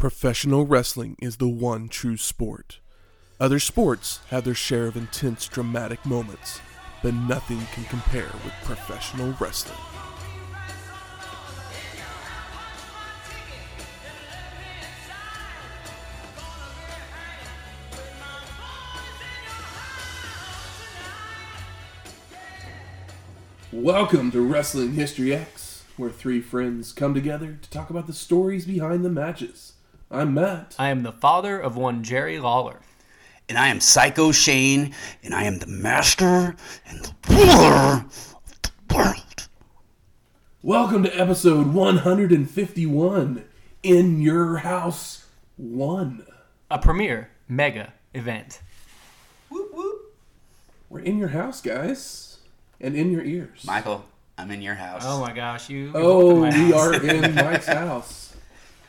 Professional wrestling is the one true sport. Other sports have their share of intense, dramatic moments, but nothing can compare with professional wrestling. Welcome to Wrestling History X, where three friends come together to talk about the stories behind the matches. I'm Matt. I am the father of one Jerry Lawler. And I am Psycho Shane, and I am the master and the ruler of the world. Welcome to episode 151 In Your House 1. A premier mega event. Whoop whoop. We're in your house, guys, and in your ears. Michael, I'm in your house. Oh my gosh, you. Oh, we house. are in Mike's house.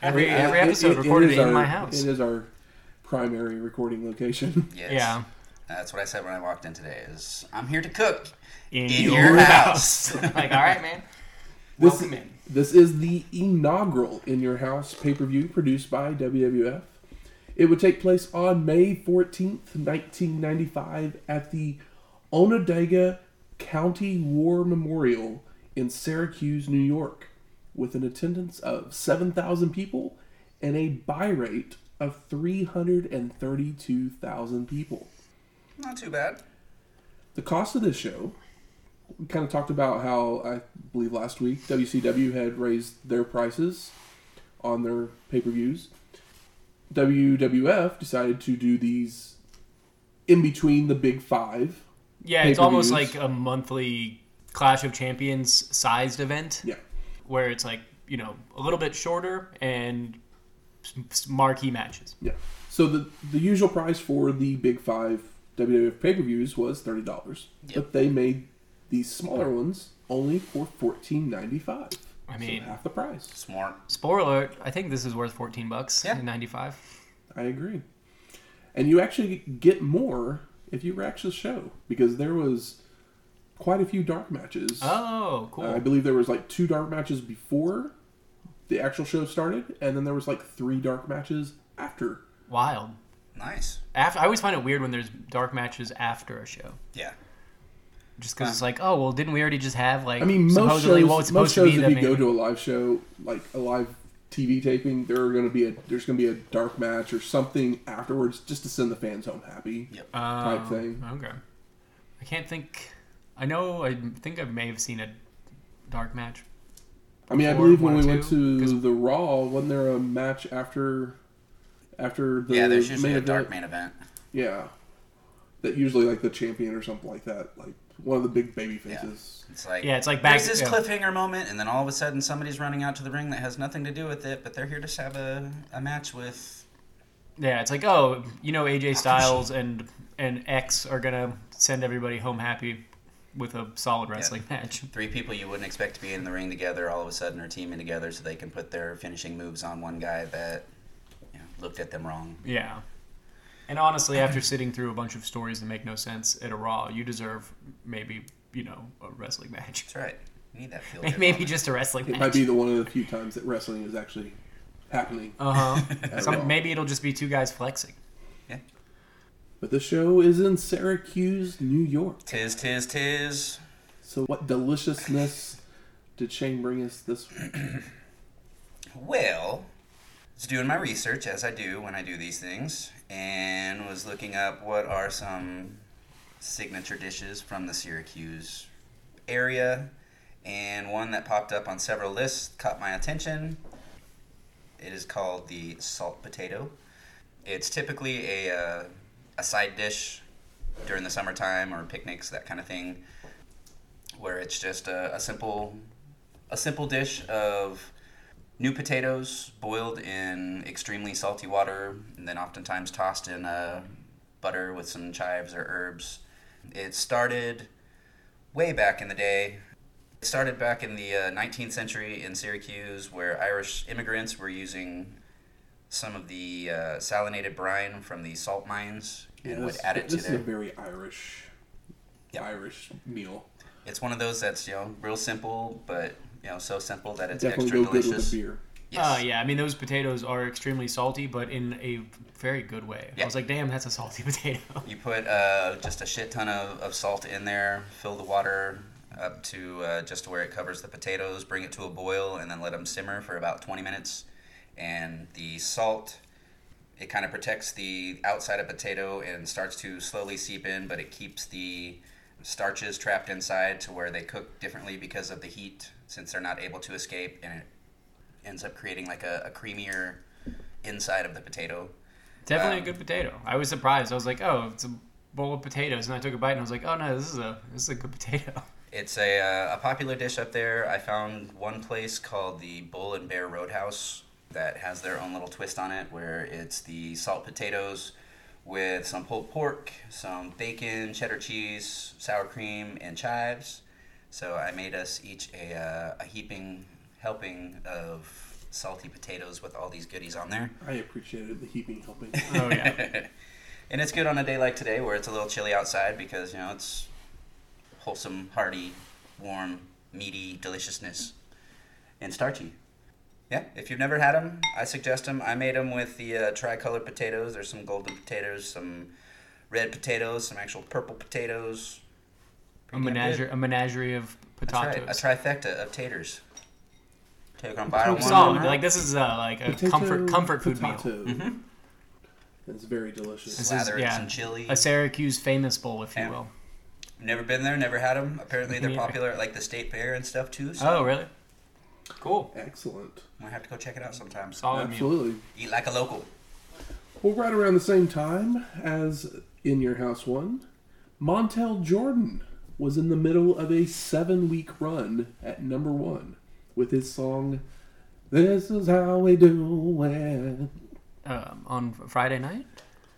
Every Uh, every episode it- it recorded is in our- my house. It is our primary recording location. Yes. Yeah. That's what I said when I walked in today. Is I'm here to cook. In, In your, your house. house. like, all right, man. This, Welcome in. this is the inaugural In Your House pay per view produced by WWF. It would take place on May 14th, 1995, at the Onondaga County War Memorial in Syracuse, New York, with an attendance of 7,000 people and a buy rate of 332,000 people. Not too bad. The cost of this show, we kind of talked about how I believe last week WCW had raised their prices on their pay per views. WWF decided to do these in between the big five. Yeah, it's almost like a monthly Clash of Champions sized event Yeah. Where it's like, you know, a little bit shorter and s- s- marquee matches. Yeah. So the the usual price for the big five WWF pay per views was thirty dollars, but they made these smaller ones only for fourteen ninety five. I mean- so half the price. Smart. Spoiler alert, I think this is worth 14 bucks yeah. 95. I agree. And you actually get more if you watch the show because there was quite a few dark matches. Oh, cool. Uh, I believe there was like two dark matches before the actual show started, and then there was like three dark matches after. Wild. Nice. After, I always find it weird when there's dark matches after a show. Yeah. Just because it's like, oh, well, didn't we already just have, like, I mean, most supposedly shows, what was most supposed to shows be if the you go to a live show, like a live TV taping, there are going to be a there's going to be a dark match or something afterwards just to send the fans home happy. Yep. type Oh, thing. Okay. I can't think. I know. I think I may have seen a dark match. I mean, I believe when we or went to to 'Cause- the Raw, wasn't there a match after after the yeah, there's usually main a dark event? main event. Yeah, that usually like the champion or something like that, like one of the big baby faces. It's like Yeah, it's like back- there's this yeah. cliffhanger moment, and then all of a sudden somebody's running out to the ring that has nothing to do with it, but they're here to have a, a match with. Yeah, it's like, oh, you know, AJ Styles and and X are gonna send everybody home happy with a solid wrestling match. Three people you wouldn't expect to be in the ring together all of a sudden are teaming together so they can put their finishing moves on one guy that you know, looked at them wrong. Yeah. And honestly, after sitting through a bunch of stories that make no sense at a Raw, you deserve maybe you know a wrestling match. That's right. You need that feel. Maybe just a wrestling It match. might be the one of the few times that wrestling is actually happening. Uh huh. at maybe it'll just be two guys flexing. But the show is in Syracuse, New York. Tis, tis, tis. So, what deliciousness did Shane bring us this week? Well, I was doing my research as I do when I do these things, and was looking up what are some signature dishes from the Syracuse area, and one that popped up on several lists caught my attention. It is called the salt potato. It's typically a, uh, a side dish during the summertime or picnics, that kind of thing, where it's just a, a simple a simple dish of new potatoes boiled in extremely salty water and then oftentimes tossed in uh, butter with some chives or herbs. It started way back in the day. It started back in the uh, 19th century in Syracuse where Irish immigrants were using some of the uh, salinated brine from the salt mines and would add it to this is a very Irish, Yep. Irish meal. It's one of those that's you know real simple, but you know so simple that it's Definitely extra go good delicious. with a beer. Yes. Uh, yeah, I mean those potatoes are extremely salty, but in a very good way. I was like, damn, that's a salty potato. You put uh, just a shit ton of, of salt in there, fill the water up to uh, just to where it covers the potatoes, bring it to a boil, and then let them simmer for about 20 minutes. And the salt, it kind of protects the outside of potato and starts to slowly seep in, but it keeps the starches trapped inside to where they cook differently because of the heat, since they're not able to escape, and it ends up creating like a, a creamier inside of the potato. Definitely Um, a good potato. I was surprised. I was like, oh, it's a bowl of potatoes, and I took a bite and I was like, oh no, this is a this is a good potato. It's a, uh, a popular dish up there. I found one place called the Bull and Bear Roadhouse that has their own little twist on it where it's the salt potatoes with some pulled pork, some bacon, cheddar cheese, sour cream, and chives. So I made us each a, uh, a heaping helping of salty potatoes with all these goodies on there. I appreciated the heaping helping. Oh yeah. and it's good on a day like today where it's a little chilly outside because, you know, it's wholesome, hearty, warm, meaty deliciousness and starchy. Yeah, if you've never had them, I suggest them. I made them with the uh, tricolored potatoes. There's some golden potatoes, some red potatoes, some actual purple potatoes. a Pretty good. menagerie, a menagerie of That's potatoes. right, a trifecta of taters. Take them by one. Solid. Like this is uh, like a Potato comfort comfort food meal. potato. Mhm. It's very delicious. This Slather it in yeah, some chili. A Syracuse famous bowl, if you Yeah. will. Never been there, never had them. Apparently, they're popular at like the state fair and stuff too. So Oh really? Cool. Excellent. might have to go check it out sometime. Solid meal. Absolutely. Eat like a local. Well, right around the same time as In Your House One, Montel Jordan was in the middle of a seven week run at number one with his song, This Is How We Do It. Um, on Friday night.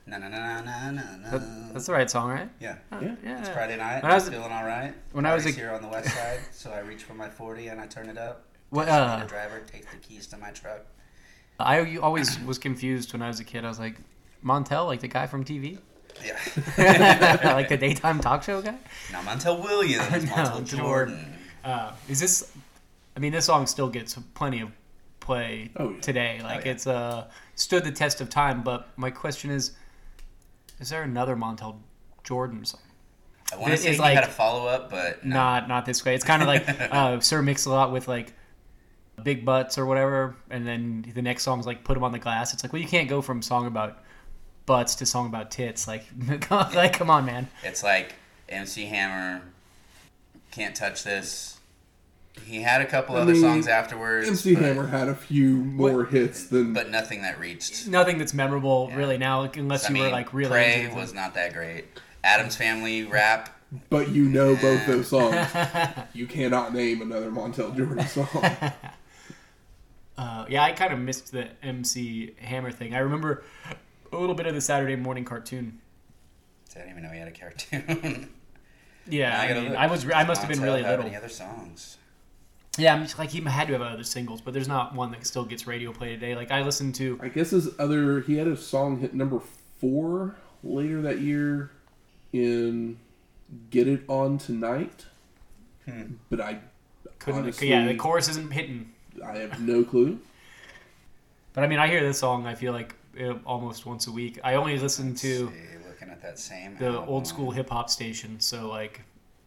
Na na na na na na. That, that's the right song, right? Yeah. Uh, Yeah. yeah. It's Friday night. When I was- feeling all right. when I was a- here on the west side, so I reach for my forty and I turn it up. What, uh, the driver takes the keys to my truck. I always was confused when I was a kid. I was like, Montel, like the guy from TV, Yeah. like the daytime talk show guy. now Montel Williams, No, Montel Jordan. Jordan. Uh, is this? I mean, this song still gets plenty of play Oh, yeah. today. Like yeah. it's uh, stood the test of time. But my question is, is there another Montel Jordan song? I want to It say is he like- had a follow up, but no. Not not this way. It's kind of like uh, Sir Mix-a-Lot with like big butts or whatever, and then the next song's like put them on the glass. It's like, well, you can't go from song about butts to song about tits. Like, like come on, man. It's like MC Hammer, can't touch this. He had a couple I other mean, songs afterwards, MC but, Hammer had a few more hits than. but nothing that reached. Nothing that's memorable Yeah. really now, like, unless I you mean, were like really. Pray into it. was not that great. Addams Family rap. but you know both those songs. you cannot name another Montel Jordan song. Uh, yeah, I kind of missed the MC Hammer thing. I remember a little bit of the Saturday morning cartoon. I didn't even know he had a cartoon. Yeah, I, gotta mean. I was I must have been really have little. Any other songs? Yeah, I'm just, like he had to have other singles, but there's not one that still gets radio play today. Like I listened to I guess his other. He had a song hit number four later that year in Get It On Tonight. Hmm. But I couldn't honestly, yeah the chorus isn't hitting. I have no clue. But I mean, I hear this song. I feel like uh, almost once a week. I only listen to Let's see, looking at that same the album. old school hip hop station, so like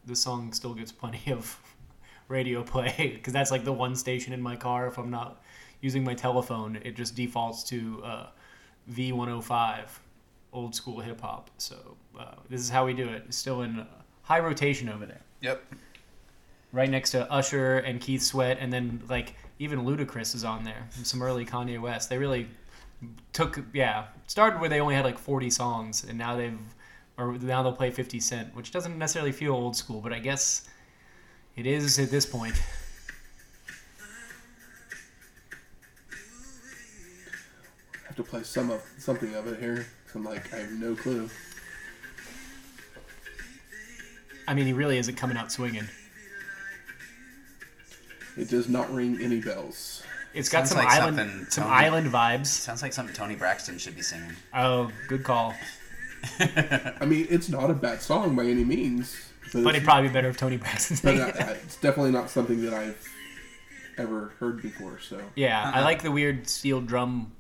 this song still gets plenty of radio play because that's like the one station in my car. If I'm not using my telephone, it just defaults to uh, V105, old school hip hop. So uh, this is how we do it. It's still in uh, high rotation over there. Yep. Right next to Usher and Keith Sweat, and then like even Ludacris is on there. and Some early Kanye West. They really took yeah started where they only had like 40 songs, and now they've or now they'll play 50 Cent, which doesn't necessarily feel old school, but I guess it is at this point. I have to play some of something of it here. I'm like, I have no clue. I mean, he really isn't coming out swinging. It does not ring any bells. It's got Sounds some like island something some Tony- island vibes. Sounds like something Toni Braxton should be singing. Oh, good call. I mean, it's not a bad song by any means. But, But it'd it's, probably be better if Toni Braxton but sang it. I- it's definitely not something that I've ever heard before. So Yeah, I like the weird steel drum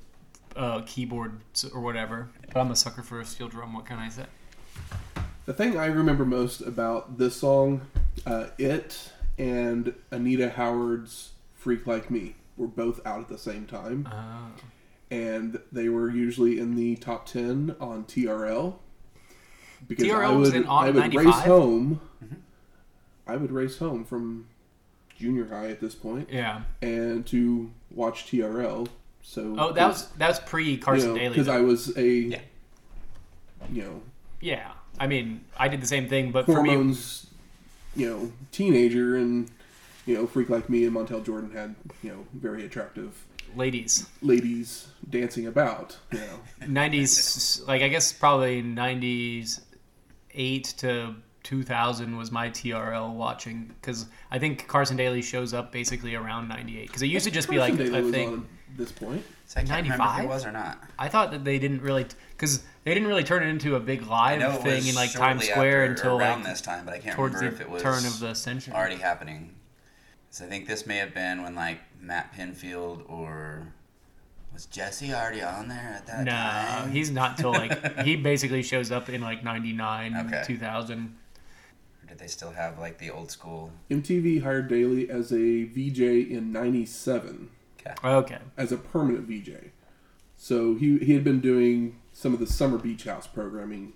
uh, keyboard or whatever. But I'm a sucker for a steel drum. What can I say? the thing I remember most about this song, uh, it and Adina Howard's "Freak Like Me" were both out at the same time, Uh, and they were usually in the top ten on TRL. Because TRL I was would, in on I would 95? race home. I would race home from junior high at this point, yeah. and to watch TRL. So Oh, that was that was pre Carson Daly. because. I was a Yeah. you know Yeah, I mean, I did the same thing, but for me, hormones, you know, teenager, and you know, freak like me and Montel Jordan had you know very attractive ladies, ladies dancing about. You know, '90s, like I guess probably '90s eight to 2000 was my TRL watching because I think Carson Daly shows up basically around '98 because it used to just be like Carson Daly a thing. on this point. So I can't remember if 95? it was or not. I thought that they didn't really because they didn't really turn it into a big live I know it thing in like shortly Times Square until around like this time, but I can't towards remember the if it was turn of the century. already happening. So I think this may have been when like Matt Pinfield or was Jesse already on there at that No, time? No, he's not till like he basically shows up in like '99, Okay. 2000. Or did they still have like the old school? MTV hired Daly as a VJ in '97 Okay, as a permanent VJ. So he he had been doing some of the summer beach house programming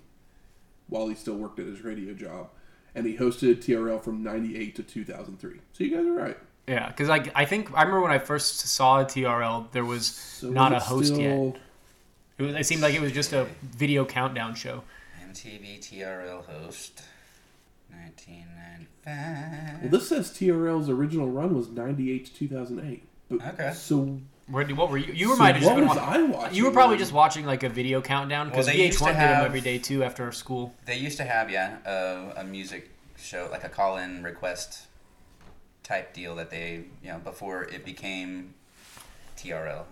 while he still worked at his radio job, and he hosted TRL from '98 to 2003. So you guys are right. yeah, because like I think I remember when I first saw TRL, there was So not a was it host yet. It, was, it seemed like it was just a video countdown show. MTV TRL host, 1995. Well, this says TRL's original run was '98 to 2008. But, Okay. So, Where, what were you? You were so might have just been was I watching? You were probably just watching like a video countdown because Well, they used VH1 to did them have- every day too after school. They used to have yeah a, a music show like a call-in request type deal that they you know before it became TRL.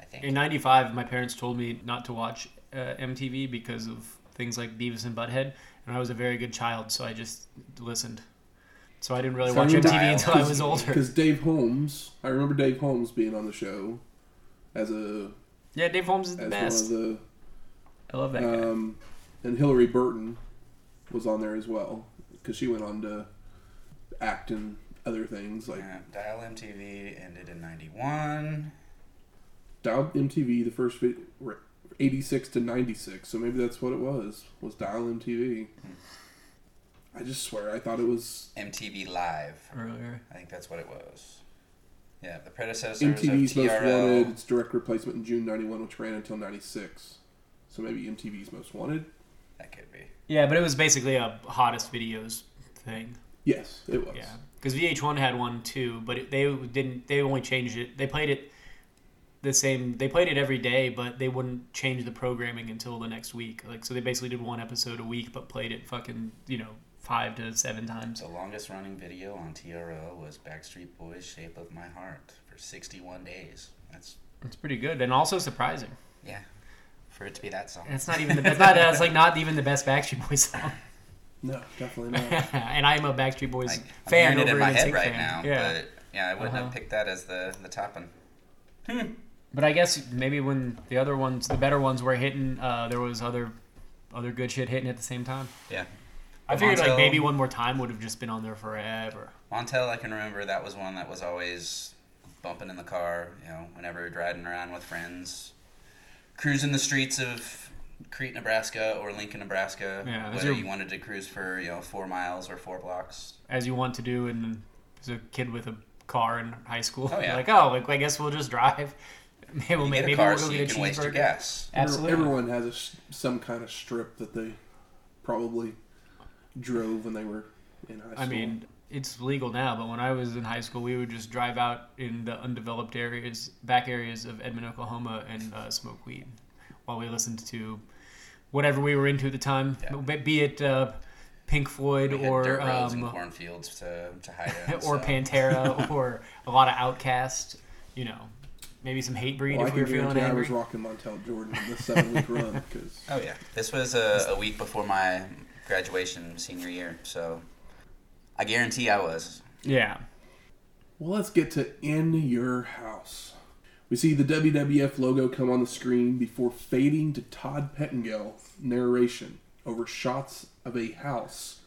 I think. In '95, my parents told me not to watch uh, MTV because of things like Beavis and Butthead, and I was a very good child, so I just listened. So I didn't really So I watch remember- MTV until I was older. Because Dave Holmes, I remember Dave Holmes being on the show as a Yeah, Dave Holmes is the as best. one of I love that the, guy. um, and Hilarie Burton was on there as well because she went on to act in other things like Yeah, Dial MTV ended in '91. Dial MTV. The first vi- 86 to 96, so maybe that's what it was. Was Dial MTV. I just swear I thought it was MTV Live. Earlier. I think that's what it was. Yeah, the predecessors MTV's of Most Wanted. Its direct replacement in June 91, which ran until 96. So maybe MTV's Most Wanted. That could be. Yeah, but it was basically a hottest videos thing. Yes, it was. Yeah, because VH1 had one too, but it, they didn't. They only changed it. They played it the same. They played it every day, but they wouldn't change the programming until the next week. Like, so they basically did one episode a week, but played it fucking you know five to seven times. The longest running video on TRL was Backstreet Boys' "Shape of My Heart" for 61 days. That's It's pretty good and also surprising. yeah, for it to be that song. And it's not even the best. Not that's like not even the best Backstreet Boys song. No, definitely not. and I'm a Backstreet Boys Like, I'm fan hearing it over in my an head NSYNC right fan. now, Yeah. but yeah, I wouldn't Uh-huh. have picked that as the the top one. Hmm. But I guess maybe when the other ones, the better ones, were hitting, uh, there was other other good shit hitting at the same time. Yeah. I figured like maybe one more time would have just been on there forever. Montel, I can remember that was one that was always bumping in the car, you know, whenever we were driving around with friends, cruising the streets of Crete, Nebraska or Lincoln, Nebraska. Yeah, whether there- you wanted to cruise for, you know, four miles or four blocks. as you want to do and as a kid with a car in high school. Oh, yeah. Like, oh, like, I guess we'll just drive. Maybe we'll You make, get a maybe car we'll go so get a can waste your gas. Absolutely. Everyone has a s some kind of strip that they probably drove when they were in high school. I mean, it's legal now, but when I was in high school, we would just drive out in the undeveloped areas, back areas of Edmond, Oklahoma, and uh, smoke weed while we listened to whatever we were into at the time, Yeah. be- be it uh, Pink Floyd We or dirt roads and um, cornfields to, to hide in. or so. Pantera or a lot of OutKast. You know, maybe some Hatebreed well, I if we can were feeling guarantee I was rocking Montel Jordan in the seven week run because Oh yeah, this was a, a week before my graduation senior year, so I guarantee I was. Yeah. Well, let's get to In Your House. We see the WWF logo come on the screen before fading to Todd Pettengill narration over shots of a house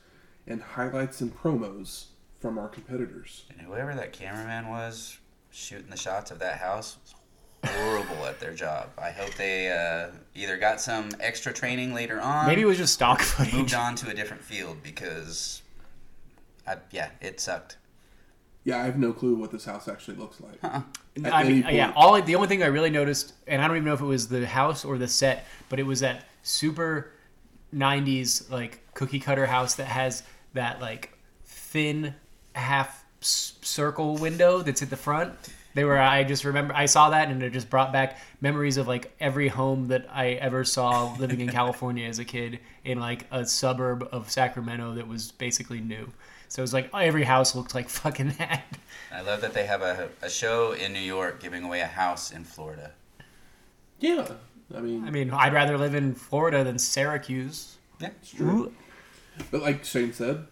and highlights and promos from our competitors. And whoever that cameraman was shooting the shots of that house was horrible at their job. I hope they uh, either got some extra training later on, Maybe it was just stock footage. moved on to a different field because, I, yeah, it sucked. Yeah, I have no clue what this house actually looks like. At I mean, any yeah. point. All the only thing I really noticed, and I don't even know if it was the house or the set, but it was that super '90s like cookie cutter house that has that like thin half circle window that's at the front. They were. I just remember I saw that, and it just brought back memories of like every home that I ever saw living in California as a kid in like a suburb of Sacramento that was basically new. So it was like every house looked like fucking that. I love that they have a, a show in New York giving away a house in Florida. Yeah, I mean, I mean, I'd rather live in Florida than Syracuse. Yeah, it's true. But like Shane said,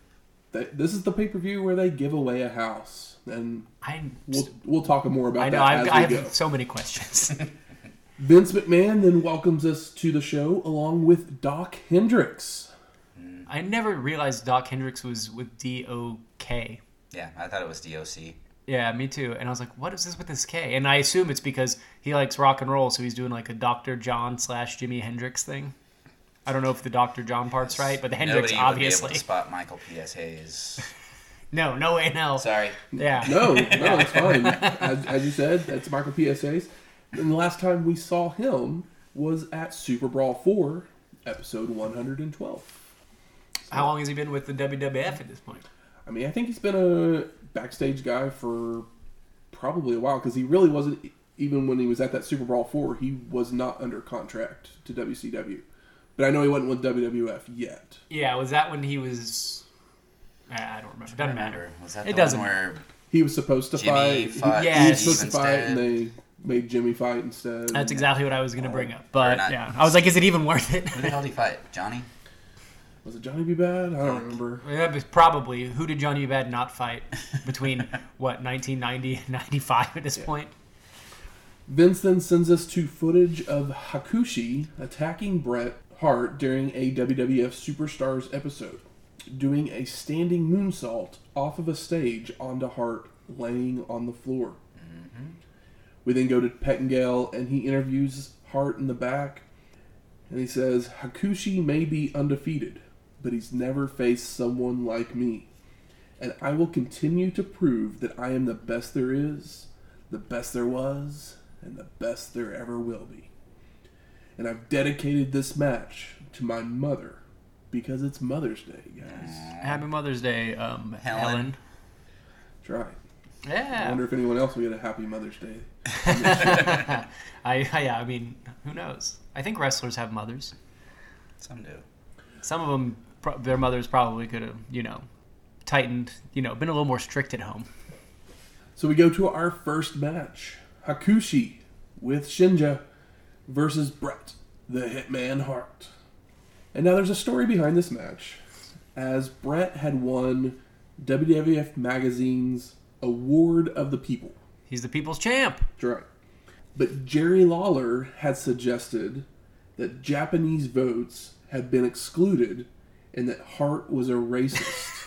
that this is the pay per view where they give away a house, and I, we'll we'll talk more about I know that I've, as I we have go. so many questions. Vince McMahon then welcomes us to the show along with Dok Hendrix. I never realized Dok Hendrix was with D O K. yeah, I thought it was DOC. Yeah, me too. And I was like, what is this with this K? And I assume it's because he likes rock and roll, so he's doing like a Dr. John slash Jimi Hendrix thing. I don't know if the Dr. John part's right, but the Hendrix Nobody would be able obviously. to spot Michael P.S. Hayes. No, no way in hell. Sorry. Yeah. No, no, it's fine. As, as you said, that's Michael P.S. Hayes. And the last time we saw him was at Super Brawl 4, episode 112. How long has he been with the WWF at this point? I mean, I think he's been a backstage guy for probably a while because he really wasn't, even when he was at that Super Brawl 4, he was not under contract to WCW. But I know he wasn't with WWF yet. Yeah, was that when he was. I don't remember. Doesn't matter. Was that It the doesn't one where He was supposed to Jimmy fight. fought Yeah, he was supposed to fight, and they made Jimmy fight instead. That's exactly what I was going to bring up. But yeah, I was like, is it even worth it? Who the hell did he fight? Johnny? Was it Johnny B. Bad? I don't remember. Yeah, but probably. Who did Johnny B. Bad not fight between what 1990 and 95 at this point? Vince then sends us to footage of Hakushi attacking Bret Hart during a WWF Superstars episode, doing a standing moonsault off of a stage onto Hart laying on the floor. Mm-hmm. We then go to Pettengill and he interviews Hart in the back, and he says Hakushi may be undefeated, but he's never faced someone like me. And I will continue to prove that I am the best there is, the best there was, and the best there ever will be. And I've dedicated this match to my mother because it's Mother's Day, guys. Happy Mother's Day, um, Helen. Helen. That's right. Yeah. I wonder if anyone else will get a Happy Mother's Day. I, I yeah. I mean, who knows? I think wrestlers have mothers. Some do. Some of them, pro- their mothers probably could have, you know, tightened, you know, been a little more strict at home. So we go to our first match Hakushi with Shinja versus Bret, the Hitman Hart. And now there's a story behind this match, as Brett had won WWF Magazine's Award of the People. He's the people's champ. That's right. But Jerry Lawler had suggested that Japanese votes had been excluded and that Hart was a racist.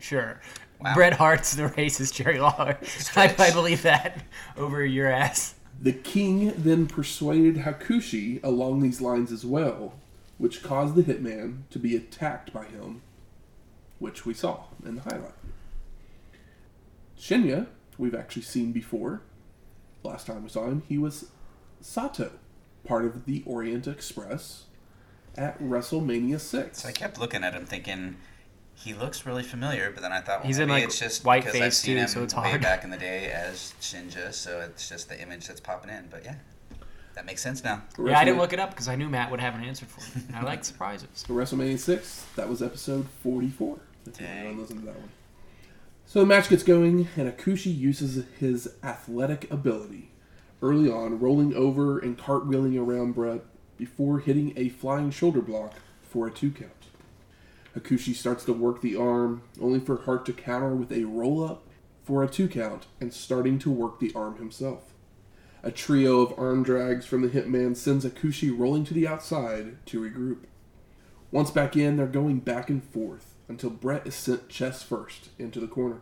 Sure. Wow. Bret Hart's the racist Jerry Lawler. I, I believe that over your ass. The king then persuaded Hakushi along these lines as well, which caused the hitman to be attacked by him, which we saw in the highlight. Shinja, we've actually seen before. Last time we saw him, he was Sato, part of the Orient Express at WrestleMania 6. So I kept looking at him thinking, he looks really familiar, but then I thought, well, He's in, maybe like, it's just white because I've face, seen too, him so it's way hard. back in the day as Shinja, so it's just the image that's popping in. But yeah, that makes sense now. Yeah, I didn't look it up because I knew Matt would have an answer for me. I like surprises. For WrestleMania 6, that was episode 44. If you Dang. listen to that one. So the match gets going, and Hakushi uses his athletic ability early on, rolling over and cartwheeling around Bret before hitting a flying shoulder block for a two count. Hakushi starts to work the arm, only for Hart to counter with a roll up, for a two count and starting to work the arm himself. A trio of arm drags from the hitman sends Hakushi rolling to the outside to regroup. Once back in, they're going back and forth until Bret is sent chest first into the corner,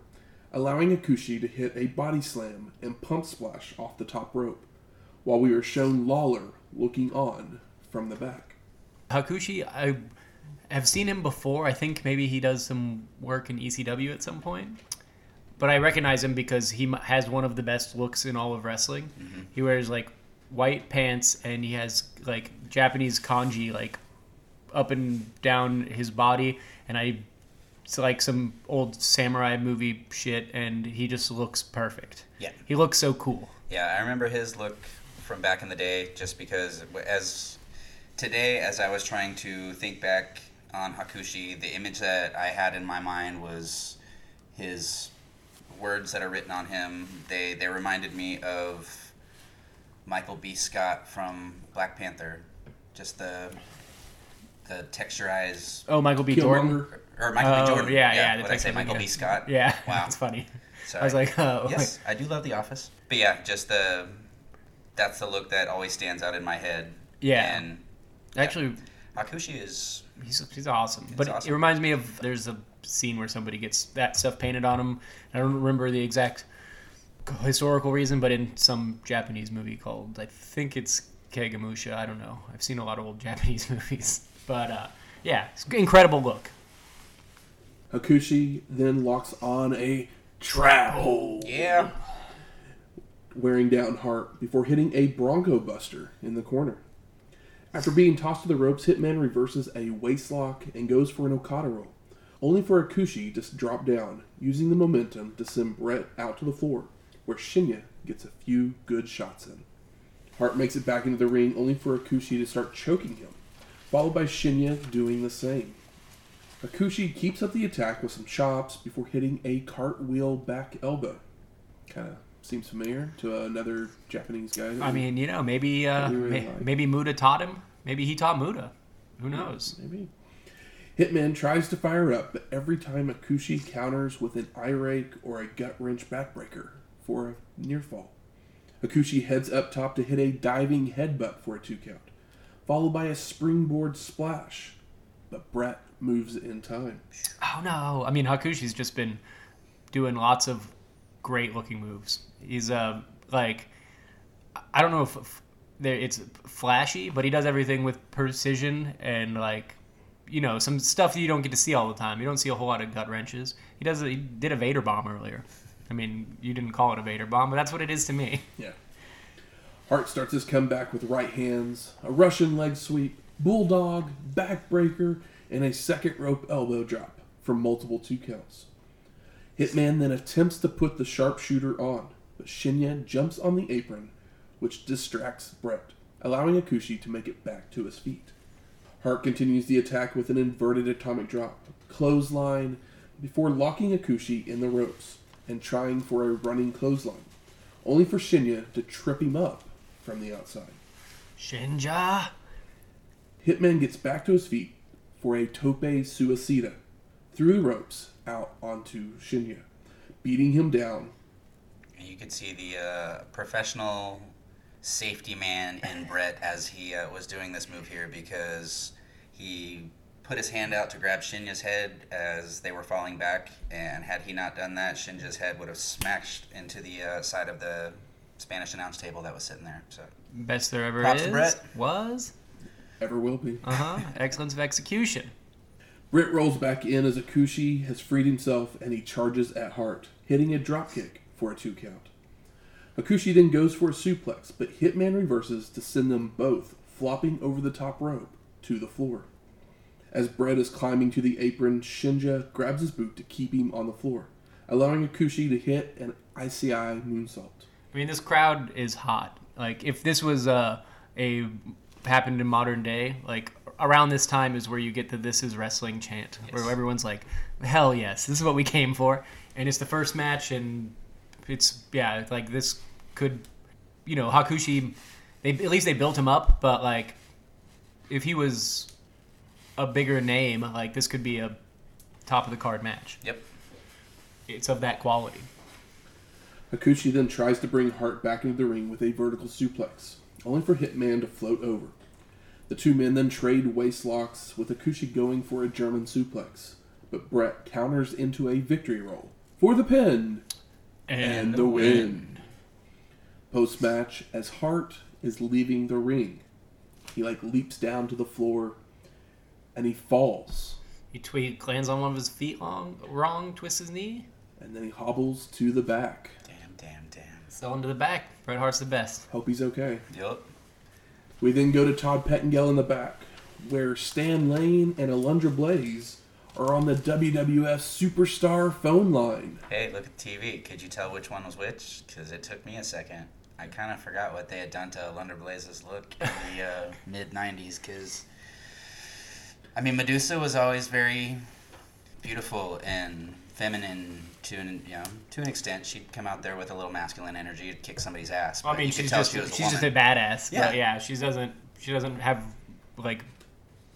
allowing Hakushi to hit a body slam and pump splash off the top rope, while we are shown Lawler looking on from the back. Hakushi, I have seen him before. I think maybe he does some work in ECW at some point. But I recognize him because he has one of the best looks in all of wrestling. Mm-hmm. He wears like white pants and he has like Japanese kanji like up and down his body and I it's like some old samurai movie shit and he just looks perfect. Yeah. He looks so cool. Yeah, I remember his look from back in the day just because as today as I was trying to think back on Hakushi, the image that I had in my mind was his words that are written on him. They they reminded me of Michael B. Scott from Black Panther. Just the the texturized Oh, Michael B. Jordan. Or Michael Oh, B. Jordan. yeah, yeah, the What did I say? Michael yeah. B. Scott. Yeah, Wow. that's funny. Sorry. I was like, oh, yes, I do love The Office. But yeah, just the that's the look that always stands out in my head. Yeah. And actually, Hakushi is He's, he's awesome. but awesome. it reminds me of there's a scene where somebody gets that stuff painted on him. I don't remember the exact historical reason, but in some Japanese movie called I think it's Kagemusha. I don't know. I've seen a lot of old Japanese movies, but uh, yeah, it's an incredible look. Hakushi then locks on a trap hold, yeah. wearing down Hart before hitting a Bronco Buster in the corner. After being tossed to the ropes, Hitman reverses a waistlock and goes for an Okada roll, only for Hakushi to drop down, using the momentum to send Bret out to the floor, where Shinja gets a few good shots in. Hart makes it back into the ring, only for Hakushi to start choking him, followed by Shinja doing the same. Hakushi keeps up the attack with some chops before hitting a cartwheel back elbow. Kind of seems familiar to another Japanese guy. I we- mean, you know, maybe uh, really may, like. maybe Muta taught him. Maybe he taught Muta. Who knows? Maybe. Hitman tries to fire up, but every time Hakushi counters with an eye rake or a gut wrench backbreaker for a near fall. Hakushi heads up top to hit a diving headbutt for a two count, followed by a springboard splash. But Bret moves in time. Oh no! I mean, Hakushi's just been doing lots of great looking moves. He's uh like I don't know if it's flashy, but he does everything with precision and like you know some stuff you don't get to see all the time. You don't see a whole lot of gut wrenches. He does. He did a Vader bomb earlier. I mean, you didn't call it a Vader bomb, but that's what it is to me. Yeah. Hart starts his comeback with right hands, a Russian leg sweep, bulldog, backbreaker, and a second rope elbow drop for multiple two counts. Hitman then attempts to put the sharpshooter on, but Shinja jumps on the apron, which distracts Bret, allowing Hakushi to make it back to his feet. Hart continues the attack with an inverted atomic drop, clothesline, before locking Hakushi in the ropes and trying for a running clothesline, only for Shinja to trip him up from the outside. Shinja. Hitman gets back to his feet for a tope suicida through the ropes out onto Shinja, beating him down. And you could see the uh, professional safety man in Bret as he uh, was doing this move here because he put his hand out to grab Shinja's head as they were falling back, and had he not done that, Shinja's head would have smashed into the uh, side of the Spanish announce table that was sitting there. So Best there ever Props to is. Bret. Was. Ever will be. Uh huh. Excellence of execution. Bret rolls back in as Hakushi has freed himself and he charges at Hart, hitting a dropkick for a two count. Hakushi then goes for a suplex, but Hitman reverses to send them both flopping over the top rope to the floor. As Bret is climbing to the apron, Shinja grabs his boot to keep him on the floor, allowing Hakushi to hit an Asai moonsault. I mean, this crowd is hot. Like, if this was uh, a happened in modern day, like around this time is where you get the "This is wrestling" chant, where everyone's like, "Hell yes, this is what we came for," and it's the first match, and it's yeah, like this could, you know, Hakushi. They at least they built him up, but like, if he was a bigger name, like this could be a top of the card match. yep. It's of that quality. Hakushi then tries to bring Hart back into the ring with a vertical suplex, only for Hitman to float over. The two men then trade waist locks, with Hakushi going for a German suplex, but Bret counters into a victory roll for the pin and, the win. Post match, as Hart is leaving the ring, he like leaps down to the floor and he falls. He tweet lands on one of his feet long, wrong, twists his knee. And then he hobbles to the back. Damn, damn, damn. Fell into the back. Bret Hart's the best. Hope he's okay. Yup. We then go to Todd Pettengill in the back, where Stan Lane and Alundra Blaze are on the WWF Superstar phone line. Hey, look at the TV. Could you tell which one was which? Because it took me a second. I kind of forgot what they had done to Alundra Blaze's look in the uh, mid 90s. Because, I mean, Medusa was always very beautiful and feminine to an, you know, to an extent. She'd come out there with a little masculine energy to kick somebody's ass. Well, I mean, you could she's tell just she was a she's just a badass. Yeah. But yeah, she doesn't she doesn't have like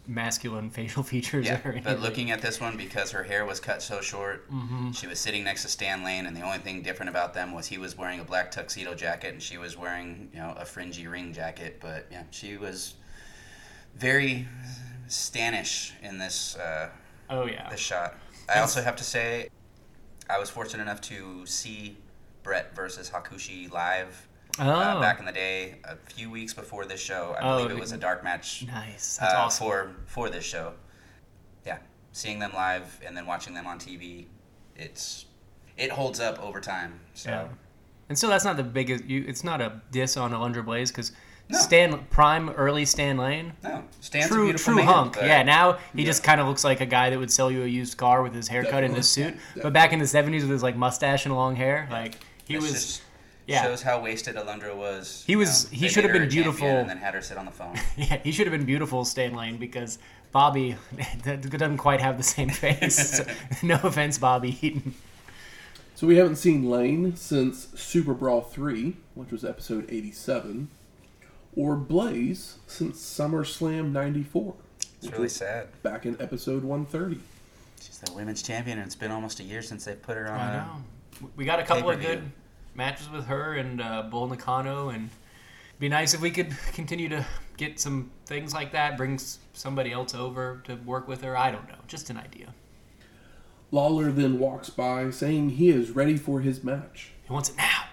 masculine facial features Yeah, or anything. but looking at this one because her hair was cut so short, she was sitting next to Stan Lane, and the only thing different about them was he was wearing a black tuxedo jacket and she was wearing, you know, a fringy ring jacket. But yeah, she was very Stanish in this uh, oh yeah. this shot. I also have to say, I was fortunate enough to see Bret versus Hakushi live Oh, uh, back in the day, a few weeks before this show. I Oh, believe it was a dark match nice. That's uh, awesome. for for this show. Yeah, seeing them live and then watching them on TV, it's it holds up over time. So Yeah. And so that's not the biggest. You, it's not a diss on Alundra Blaze because No. Stan Prime early Stan Lane. no, Stan's a True, beautiful true man, hunk. but- Yeah, now he Yeah. just kind of looks like a guy that would sell you a used car with his haircut and his suit. Definitely. But back in the '70s with his like mustache and long hair, like he This was. just yeah. shows how wasted Alundra was. He you was- know. he should have been beautiful. and then had her sit on the phone. Yeah, he should have been beautiful, Stan Lane, because Bobby doesn't quite have the same face. no offense, Bobby Eaton. So we haven't seen Lane since Super Brawl 3, which was episode 87, or Blaze since SummerSlam 94, It's really sad. back in episode 130. She's the women's champion, and it's been almost a year since they put her on. I a- know. We got a couple of Pay-per-view. good matches with her and uh, Bull Nakano, and it'd be nice if we could continue to get some things like that. Bring somebody else over to work with her. I don't know, just an idea. Lawler then walks by saying he is ready for his match. He wants it now.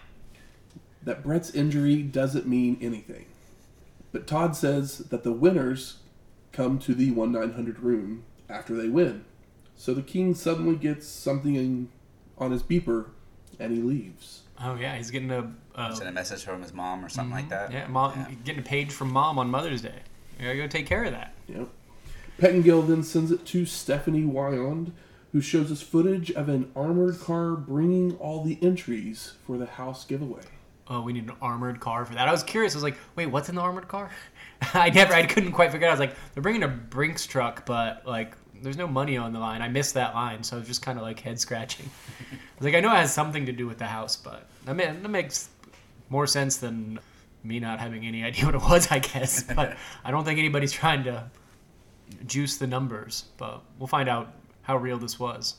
That Bret's injury doesn't mean anything. But Todd says that the winners come to the 1 900 room after they win. So the king suddenly gets something in, on his beeper and he leaves. Oh yeah, he's getting a. a Sent a message from his mom or something like that. Mm-hmm. yeah, mom, Yeah. getting a page from mom on Mother's Day. You gotta go take care of that. Yep. Pettengill then sends it to Stephanie Wiand, who shows us footage of an armored car bringing all the entries for the house giveaway. Oh, we need an armored car for that. I was curious. I was like, wait, what's in the armored car? I never, I couldn't quite figure it out. I was like, they're bringing a Brinks truck, but like, there's no money on the line. I missed that line, so I was just kind of like head scratching. I was like, I know it has something to do with the house, but I mean, that makes more sense than me not having any idea what it was, I guess. But I don't think anybody's trying to juice the numbers. But we'll find out how real this was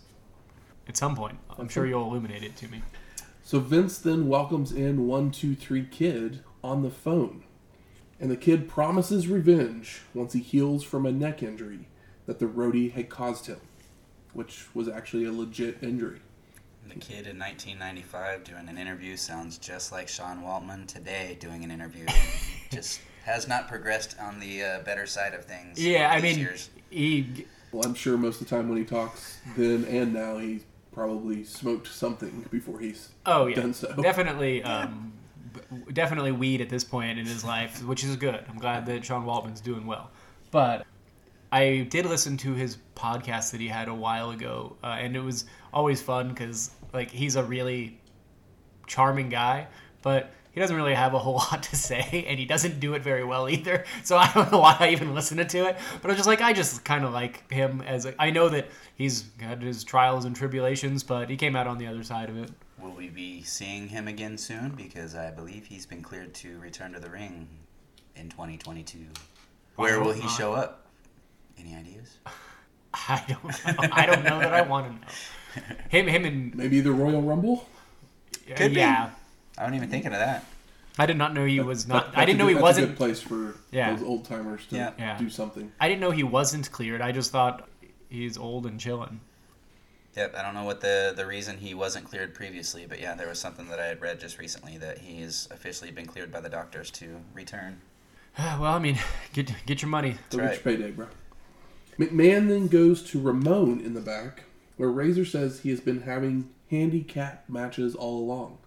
at some point. I'm sure you'll illuminate it to me. So Vince then welcomes in 123 Kid on the phone. And the kid promises revenge once he heals from a neck injury that the roadie had caused him, which was actually a legit injury. The kid in 1995 doing an interview sounds just like Sean Waltman today doing an interview. just has not progressed on the uh, better side of things. Yeah, I mean, years. he Well, I'm sure most of the time when he talks, then and now, he probably smoked something before he's Oh yeah, done so. definitely, um, definitely weed at this point in his life, which is good. I'm glad that Sean Waltman's doing well. But I did listen to his podcast that he had a while ago, uh, and it was always fun because like he's a really charming guy, but he doesn't really have a whole lot to say, and he doesn't do it very well either. So I don't know why I even listened to it. But I was just like, I just kind of like him as a, I know that he's had his trials and tribulations, but he came out on the other side of it. Will we be seeing him again soon? Because I believe he's been cleared to return to the ring in 2022. Where will he show up? Any ideas? I don't know. I don't know that I want to know. Him, him, and Maybe the Royal Rumble? Could be. yeah. I wasn't even thinking of that. I did not know he was not. That- I didn't know he that's wasn't. That's a good place for Yeah. those old timers to Yeah. Yeah. do something. I didn't know he wasn't cleared. I just thought he's old and chilling. Yep, I don't know what the the reason he wasn't cleared previously, but yeah, there was something that I had read just recently that he's officially been cleared by the doctors to return. well, I mean, get get your money. Go right. get your payday, bro. McMahon then goes to Ramon in the back, where Razor says he has been having handicap matches all along.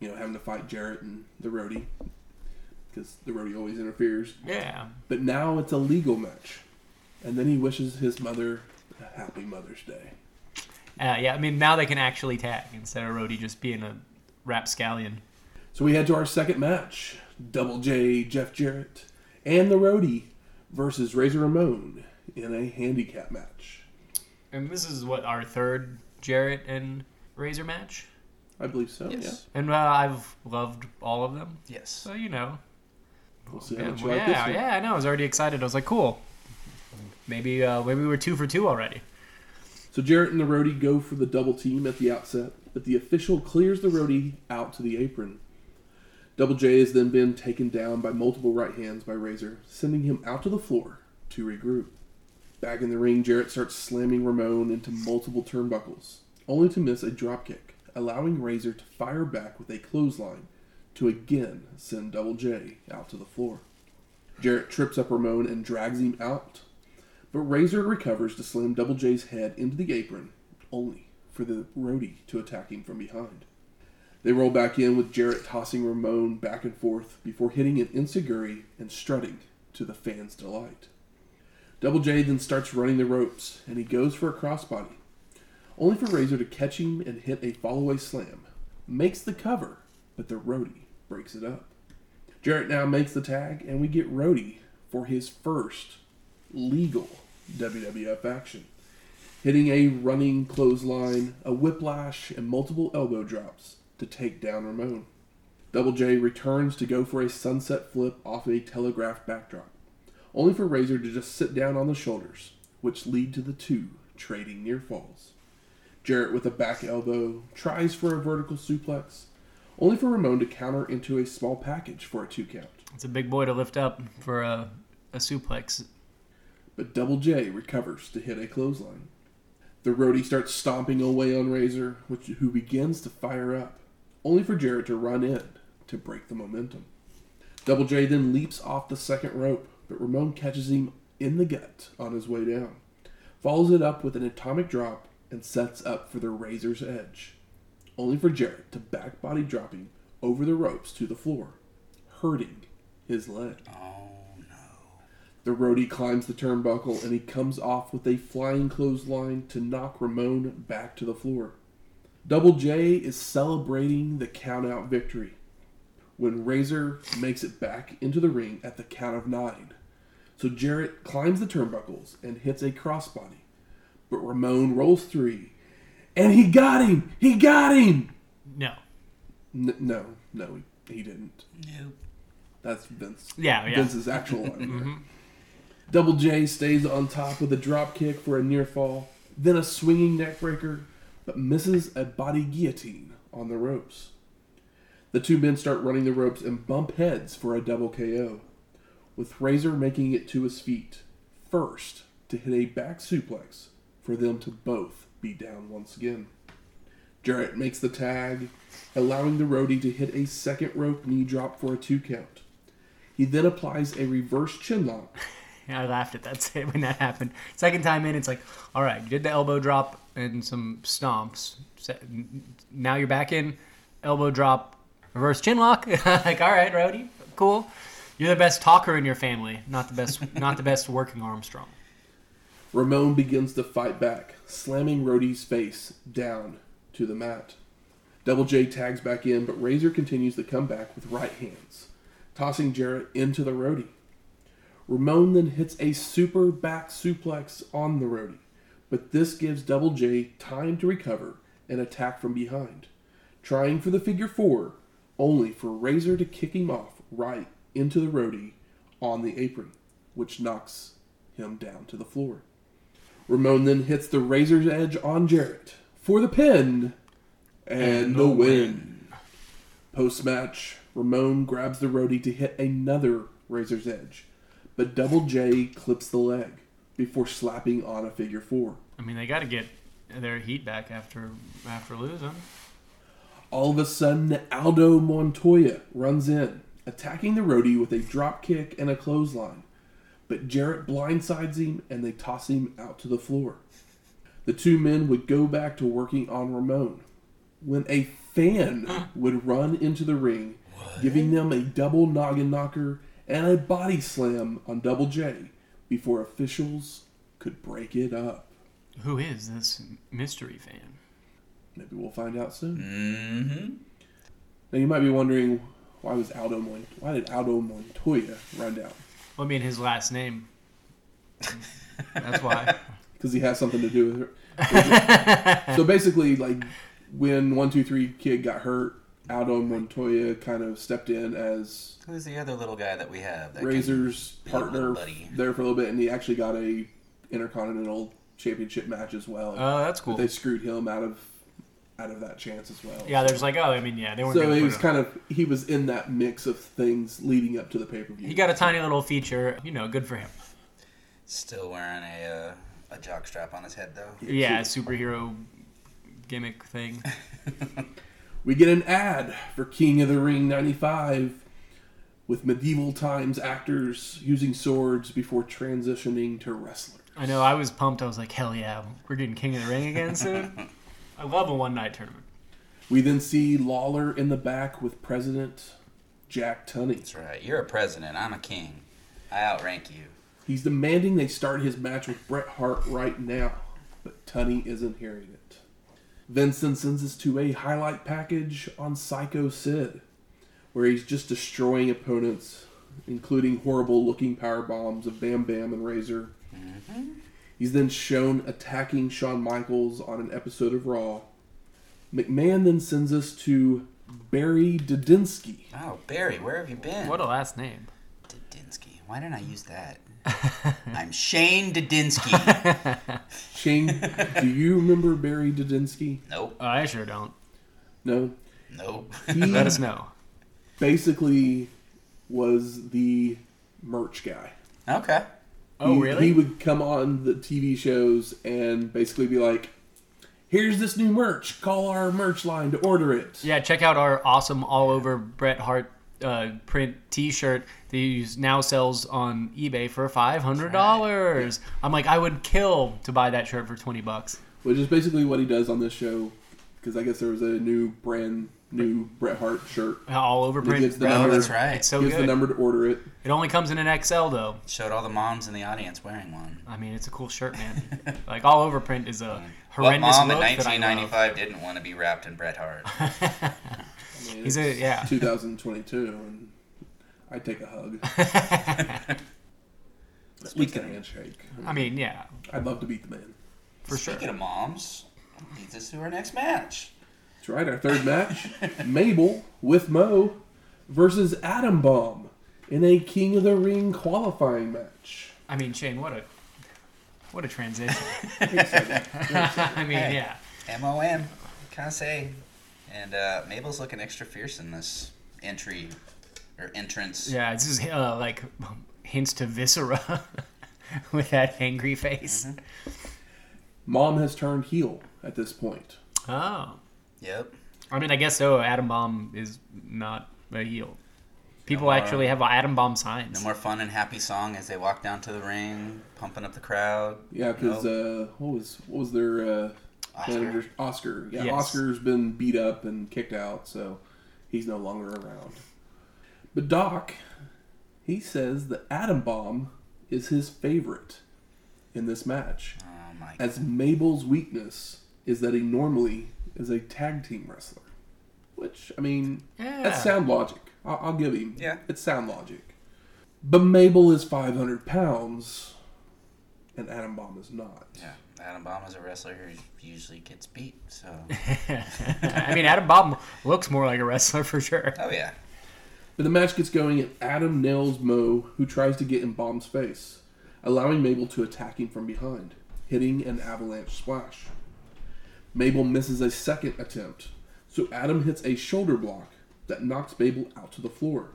You know, having to fight Jarrett and the roadie, because the roadie always interferes. Yeah. But now it's a legal match. And then he wishes his mother a happy Mother's Day. Uh, yeah, I mean, now they can actually tag instead of Roadie just being a rapscallion. So we head to our second match Double J, Jeff Jarrett, and the roadie versus Razor Ramon in a handicap match. And this is what our third Jarrett and Razor match. I believe so, Yes. And uh, I've loved all of them. Yes. So, you know. yeah. We'll see how Yeah, much you like this yeah, I know. I was already excited. I was like, cool. Maybe uh, maybe we're two for two already. So Jarrett and the roadie go for the double team at the outset, but the official clears the roadie out to the apron. Double J has then been taken down by multiple right hands by Razor, sending him out to the floor to regroup. Back in the ring, Jarrett starts slamming Ramon into multiple turnbuckles, only to miss a dropkick, allowing Razor to fire back with a clothesline to again send Double J out to the floor. Jarrett trips up Ramon and drags him out, but Razor recovers to slam Double J's head into the apron, only for the roadie to attack him from behind. They roll back in with Jarrett tossing Ramon back and forth before hitting an enziguri and strutting to the fans' delight. Double J then starts running the ropes, and he goes for a crossbody, only for Razor to catch him and hit a fallaway slam. Makes the cover, but the roadie breaks it up. Jarrett now makes the tag, and we get Roadie for his first legal WWF action, hitting a running clothesline, a whiplash, and multiple elbow drops to take down Ramon. Double J returns to go for a sunset flip off a telegraphed backdrop, only for Razor to just sit down on the shoulders, which lead to the two trading near falls. Jarrett with a back elbow tries for a vertical suplex, only for Ramon to counter into a small package for a two count. It's a big boy to lift up for a, a suplex. but Double J recovers to hit a clothesline. The roadie starts stomping away on Razor, which, who begins to fire up, only for Jarrett to run in to break the momentum. Double J then leaps off the second rope, but Ramon catches him in the gut on his way down, follows it up with an atomic drop, and sets up for the Razor's edge, only for Jarrett to back body drop him over the ropes to the floor, hurting his leg. Oh no. The roadie climbs the turnbuckle and he comes off with a flying clothesline to knock Ramon back to the floor. Double J is celebrating the countout victory when Razor makes it back into the ring at the count of nine. So Jarrett climbs the turnbuckles and hits a crossbody, but Ramon rolls three, and he got him! He got him! No. N- no, no, he, he didn't. Nope. That's Vince. Yeah, yeah. Vince's actual line. Mm-hmm. Double J stays on top with a drop kick for a near fall, then a swinging neckbreaker, but misses a body guillotine on the ropes. The two men start running the ropes and bump heads for a double KO, with Razor making it to his feet, first to hit a back suplex for them to both be down once again. Jarrett makes the tag, allowing the roadie to hit a second rope knee drop for a two count. He then applies a reverse chin lock I laughed at that when that happened. Second time in, it's like, all right, you did the elbow drop and some stomps. Now you're back in, elbow drop, reverse chin lock. like, all right, Roadie, cool. You're the best talker in your family, not the best, not the best working Armstrong. Ramon begins to fight back, slamming Roadie's face down to the mat. Double J tags back in, but Razor continues to come back with right hands, tossing Jarrett into the Roadie. Ramon then hits a super back suplex on the Roadie, but this gives Double J time to recover and attack from behind, trying for the figure four, only for Razor to kick him off right into the Roadie on the apron, which knocks him down to the floor. Ramon then hits the razor's edge on Jarrett for the pin and, And the the win. Post match, Ramon grabs the roadie to hit another Razor's Edge, but Double J clips the leg before slapping on a figure four. I mean, they got to get their heat back after after losing. All of a sudden, Aldo Montoya runs in, attacking the roadie with a drop kick and a clothesline. But Jarrett blindsides him and they toss him out to the floor. The two men would go back to working on Ramon when a fan would run into the ring, giving them a double noggin knocker and a body slam on Double J before officials could break it up. Who is this mystery fan? Maybe we'll find out soon. Mm-hmm. Now you might be wondering why was Aldo Mon- why did Aldo Montoya run down? Well, I mean, his last name. That's why. Because he has something to do with it. so basically, like when one two three kid got hurt, Aldo Montoya kind of stepped in as Who's the other little guy that we have? That can- Razor's be a little partner buddy. there for a little bit, and he actually got a intercontinental championship match as well. Oh, that's But cool. they screwed him out of out of that chance as well. Yeah, there's like, oh, I mean, yeah, they weren't. So he was him- kind of he was in that mix of things leading up to the pay per view. He got a tiny little feature. You know, good for him. Still wearing a uh, a jock strap on his head though. Yeah, superhero gimmick thing. We get an ad for King of the Ring 95 with medieval times actors using swords before transitioning to wrestler. I know. I was pumped. I was like, hell yeah, we're getting King of the Ring again soon. I love a one night tournament. We then see Lawler in the back with President Jack Tunney. That's right. You're a president. I'm a king. I outrank you. He's demanding they start his match with Bret Hart right now, but Tunney isn't hearing it. Vincent sends us to a highlight package on Psycho Sid, where he's just destroying opponents, including horrible looking power bombs of Bam Bam and Razor. Mm-hmm. He's then shown attacking Shawn Michaels on an episode of Raw. McMahon then sends us to Barry Didinsky. Oh, Barry, where have you been? What a last name. Didinsky. Why didn't I use that? I'm Shane Didinsky. Shane, do you remember Barry Didinsky? nope. Oh, I sure don't. No. Nope. He Let us know. basically was the merch guy. Okay. Oh, He- really? He would come on the TV shows and basically be like, "Here's this new merch. Call our merch line to order it." Yeah, check out our awesome all over Bret Hart uh, print T-shirt that he now sells on eBay for five hundred dollars. I'm like, I would kill to buy that shirt for twenty bucks. Which is basically what he does on this show, because I guess there was a new brand new Bret Hart shirt. All over He print. gives the Bret number. That's right. It's so gives good. the number to order it. It only comes in an XL though. Showed all the moms in the audience wearing one. I mean, it's a cool shirt, man. like all over print is a What horrendous mom in look that I love. 1995 didn't want to be wrapped in Bret Hart? I mean, He's a it's yeah. 2022, and I'd take a hug. At least a handshake. I mean, yeah, I'd love to beat the man. for sure. Speaking of moms, leads us to our next match. That's right. Our third match: Mabel with Mo versus Adam Bomb in a King of the Ring qualifying match. I mean, Shane, what a what a transition. Very exciting. I mean, yeah. M-O-M, can I say? And uh, Mabel's looking extra fierce in this entry or entrance. Yeah, this is uh, like hints to Viscera with that angry face. Mom has turned heel at this point. Oh, Yep. I mean, I guess so. Adam Bomb is not a heel. People more- actually have Adam Bomb signs. No more fun and happy song as they walk down to the ring, pumping up the crowd. Yeah, because uh, what was what was their uh, Oscar. manager? Oscar. Yeah, Yes. Oscar's been beat up and kicked out, so he's no longer around. But Dok, he says the Adam Bomb is his favorite in this match. Oh my god. as Mabel's weakness is that he normally is a tag team wrestler. Which, I mean, Yeah. that's sound logic. I'll, I'll give him. Yeah. It's sound logic. But Mabel is 500 pounds, and Adam Bomb is not. Yeah, Adam Bomb is a wrestler who usually gets beat. So, I mean, Adam Bomb looks more like a wrestler for sure. oh yeah, But the match gets going, and Adam nails Mo, who tries to get in Bomb's face, allowing Mabel to attack him from behind, hitting an avalanche splash. Mabel misses a second attempt, so Adam hits a shoulder block that knocks Mabel out to the floor,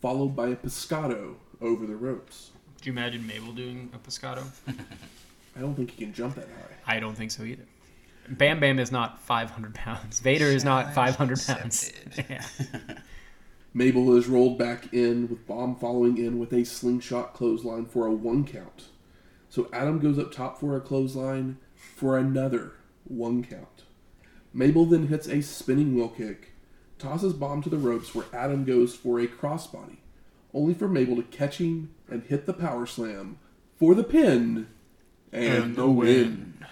followed by a pescado over the ropes. Do you imagine Mabel doing a pescado? I don't think he can jump that high. I don't think so either. Bam Bam is not 500 pounds. Vader is not 500 pounds. yeah. Mabel is rolled back in with Bomb following in with a slingshot clothesline for a one count. So Adam goes up top for a clothesline for another one count. Mabel then hits a spinning wheel kick, tosses Bomb to the ropes where Adam goes for a crossbody, only for Mabel to catch him and hit the power slam for the pin and, And the the win.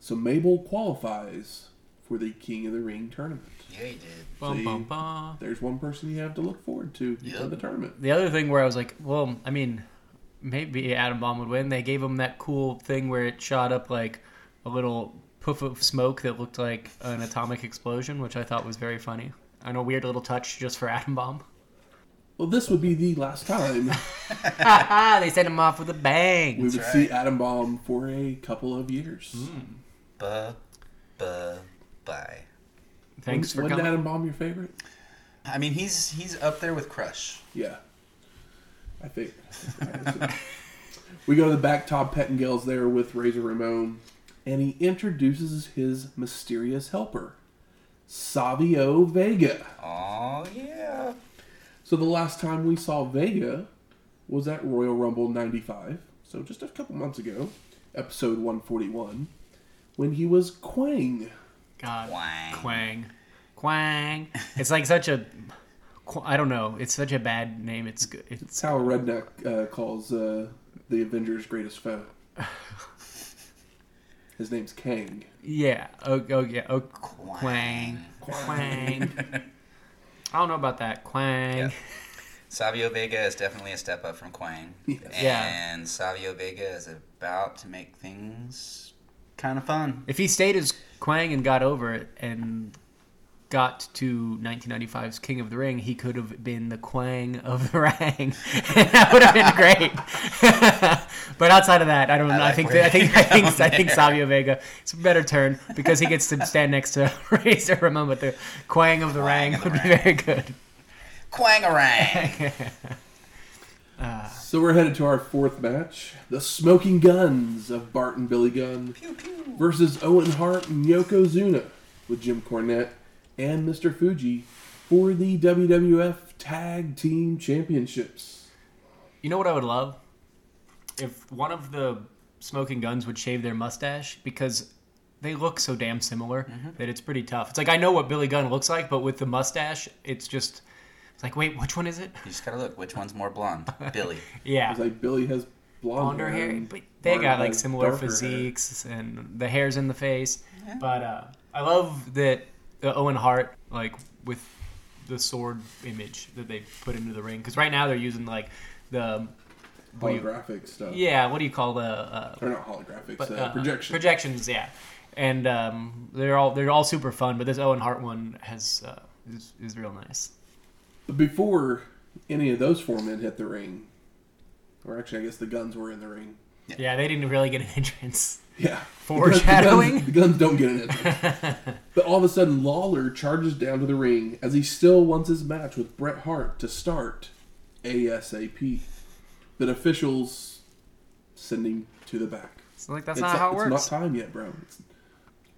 So Mabel qualifies for the King of the Ring tournament. Yeah, he did. Bum, See? bum, bum. There's one person you have to look forward to Yep. in the tournament. The other thing where I was like, well, I mean, maybe Adam Bomb would win. They gave him that cool thing where it shot up like a little puff of smoke that looked like an atomic explosion, which I thought was very funny. And a weird little touch just for Atom Bomb. Well, this would be the last time they sent him off with a bang. we would That's see. Atom Bomb for a couple of years. Hmm. Buh, buh, bye. Thanks for when, when coming. Atom Bomb your favorite? I mean, he's he's up there with Crush. Yeah, I think. we go to the back. Todd Pettengill's there with Razor Ramon, and he introduces his mysterious helper, Savio Vega. Oh yeah. So the last time we saw Vega was at Royal Rumble 95, so just a couple months ago, episode 141, when he was Kwang. God. Kwang. Kwang. Kwang. It's like such a I don't know. It's such a bad name. It's good. It's It's how a redneck uh, calls uh, the Avengers' greatest foe. His name's Kang. yeah. Oh, oh yeah. Oh, Kwang. Kwang. I don't know about that. Kwang. Yeah. Savio Vega is definitely a step up from Kwang. Yeah. And Savio Vega is about to make things kind of fun. If he stayed as Kwang and got over it and got to 1995's King of the Ring, he could have been the Kwang of the Ring. that would have been great. but outside of that, I don't I know. I, think where I think you're I think I think there. Savio Vega is a better turn because he gets to stand next to Razor Ramon, but the Kwang of the Kwang Ring of the would be very good. Kwangarang! So we're headed to our fourth match the Smoking Guns of Bart and Billy Gunn pew pew. versus Owen Hart and Yokozuna with Jim Cornette and Mr. Fuji for the WWF Tag Team Championships. You know what I would love? If one of the smoking guns would shave their mustache because they look so damn similar that it's pretty tough. It's like I know what Billy Gunn looks like, but with the mustache, it's just it's like wait, which one is it? You just gotta look. Which one's more blonde? Billy. Yeah. It's like Billy has blonde Blonder hair, and but they got like similar darker hair. physiques and the hairs in the face. But uh, I love that uh, Owen Hart like with the sword image that they put into the ring because right now they're using like the what do you- Holographic stuff. yeah what do you call the uh, Or not holographics, but, uh, uh, projection. projections yeah and um, they're all they're all super fun but this Owen Hart one has uh, is, is real nice before any of those four men hit the ring, or actually, I guess the guns were in the ring. yeah they didn't really get an entrance Yeah. Foreshadowing? The guns, the guns don't get an entrance. but all of a sudden, Lawler charges down to the ring as he still wants his match with Bret Hart to start ASAP. But officials send him to the back. so like that's it's not how it it's works not time yet, bro. It's,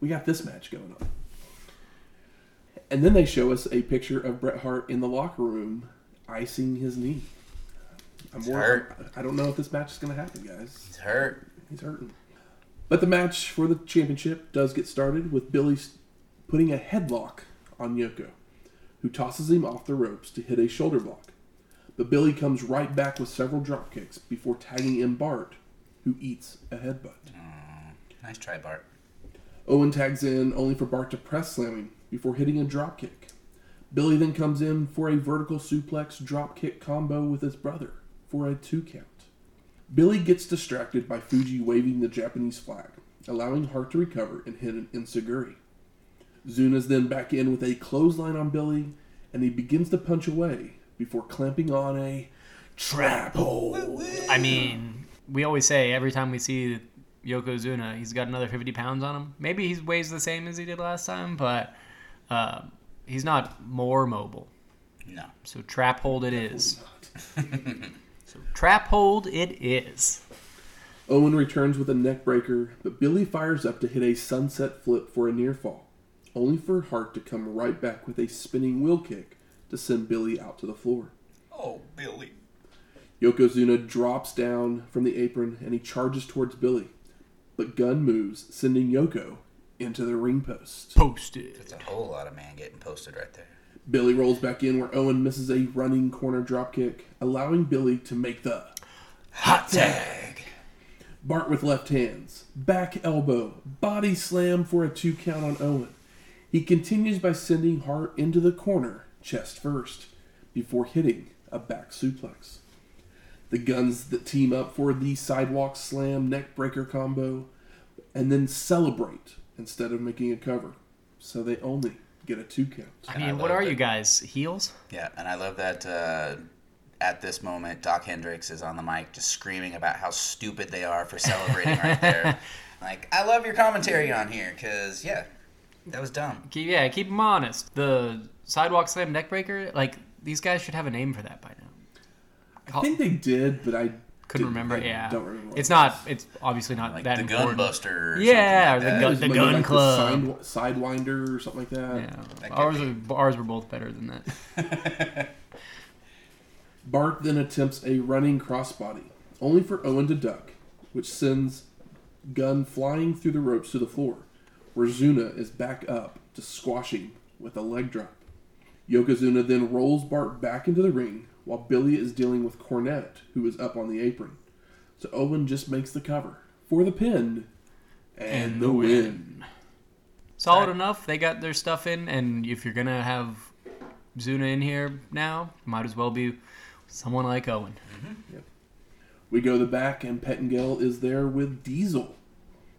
we got this match going on. And then they show us a picture of Bret Hart in the locker room icing his knee. I'm more, hurt. I don't know if this match is going to happen, guys. He's hurt. He's hurting. But the match for the championship does get started with Billy putting a headlock on Yoko, who tosses him off the ropes to hit a shoulder block. But Billy comes right back with several drop kicks before tagging in Bart, who eats a headbutt. Mm, nice try, Bart. Owen tags in only for Bart to press slam him before hitting a drop kick. Billy then comes in for a vertical suplex drop kick combo with his brother for a two count. Billy gets distracted by Fuji waving the Japanese flag, allowing Hart to recover and hit an enziguri. Zuna's then back in with a clothesline on Billy, and he begins to punch away before clamping on a trap hold. I mean, we always say every time we see Yokozuna, he's got another 50 pounds on him. Maybe he weighs the same as he did last time, but uh, he's not more mobile. No. So trap hold it is. Not. So trap hold it is. Owen returns with a neck breaker, but Billy fires up to hit a sunset flip for a near fall, only for Hart to come right back with a spinning wheel kick to send Billy out to the floor. Oh, Billy. Yokozuna drops down from the apron and he charges towards Billy, but Gunn moves, sending Yoko into the ring post. Posted. That's a whole lot of man getting posted right there. Billy rolls back in where Owen misses a running corner dropkick, allowing Billy to make the Hot tag. Bart with left hands, back elbow, body slam for a two count on Owen. He continues by sending Hart into the corner, chest first, before hitting a back suplex. The guns that team up for the sidewalk slam neck breaker combo, and then celebrate instead of making a cover. So they only get a two count. I And I mean, what are that. you guys? Heels? Yeah, and I love that uh, at this moment, Dok Hendrix is on the mic just screaming about how stupid they are for celebrating right there. Like, I love your commentary on here because, yeah, that was dumb. Keep, yeah, keep them honest. The sidewalk slam neckbreaker, like these guys should have a name for that by now. I think they did, but I Couldn't didn't- remember. I Yeah, Don't remember. what it's it not. It's obviously not Like that the important. Gunbuster or Yeah, something or the that. was. the Maybe Gun like Club. The side, Sidewinder or something like that. Yeah, That ours could were, ours were both better than that. Bart then attempts a running crossbody, only for Owen to duck, which sends Gun flying through the ropes to the floor, where Zuna is back up to squash him with a leg drop. Yokozuna then rolls Bart back into the ring while Billy is dealing with Cornette, who is up on the apron. So Owen just makes the cover for the pin and, the win. Solid enough. They got their stuff in, and if you're gonna have Zuna in here now, might as well be someone like Owen. Mm-hmm. Yep. We go to the back, and Pettengill is there with Diesel.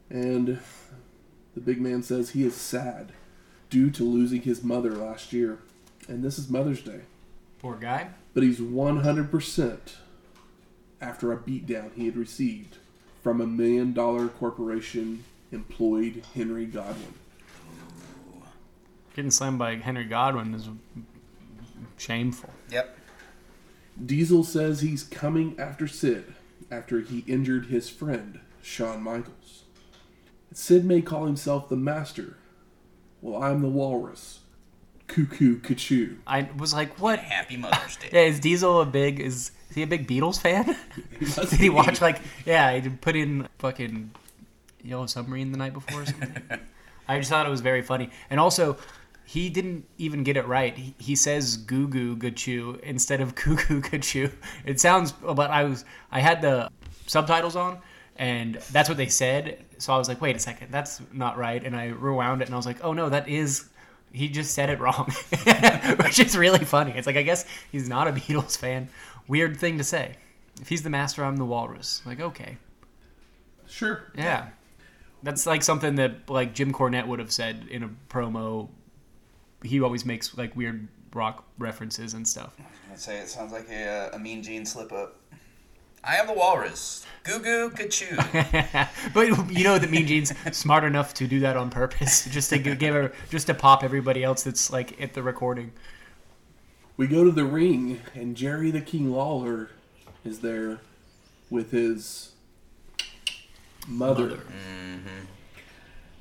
And the big man says he is sad due to losing his mother last year. And this is Mother's Day. Poor guy. But he's 100% after a beatdown he had received from a million dollar corporation employed Henry Godwinn. Getting slammed by Henry Godwinn is shameful. Yep. Diesel says he's coming after Sid after he injured his friend, Shawn Michaels. Sid may call himself the Master. Well, I'm the Walrus. Cuckoo Cachoo. I was like, what? Happy Mother's Day. Yeah, is Diesel a big? Is, is he a big Beatles fan? must Did he watch like? Yeah, he did put in fucking Yellow Submarine the night before or something. I just thought it was very funny, and also. He didn't even get it right. He, he says "goo goo gachu" instead of "cuckoo gachu." It sounds, but I was I had the subtitles on, and that's what they said. So I was like, "Wait a second, that's not right." And I rewound it, and I was like, "Oh no, that is." He just said it wrong, which is really funny. It's like I guess he's not a Beatles fan. Weird thing to say. If he's the master, I'm the walrus. Like okay, Sure. yeah, that's like something that like Jim Cornette would have said in a promo. He always makes like weird rock references and stuff. I'd say it sounds like a, uh, a mean Gene slip up. I am the walrus. Goo goo kachoo. but you know that Mean Gene's smart enough to do that on purpose, just to give her, just to pop everybody else that's like at the recording. We go to the ring, and Jerry the King Lawler is there with his mother. Mm-hmm.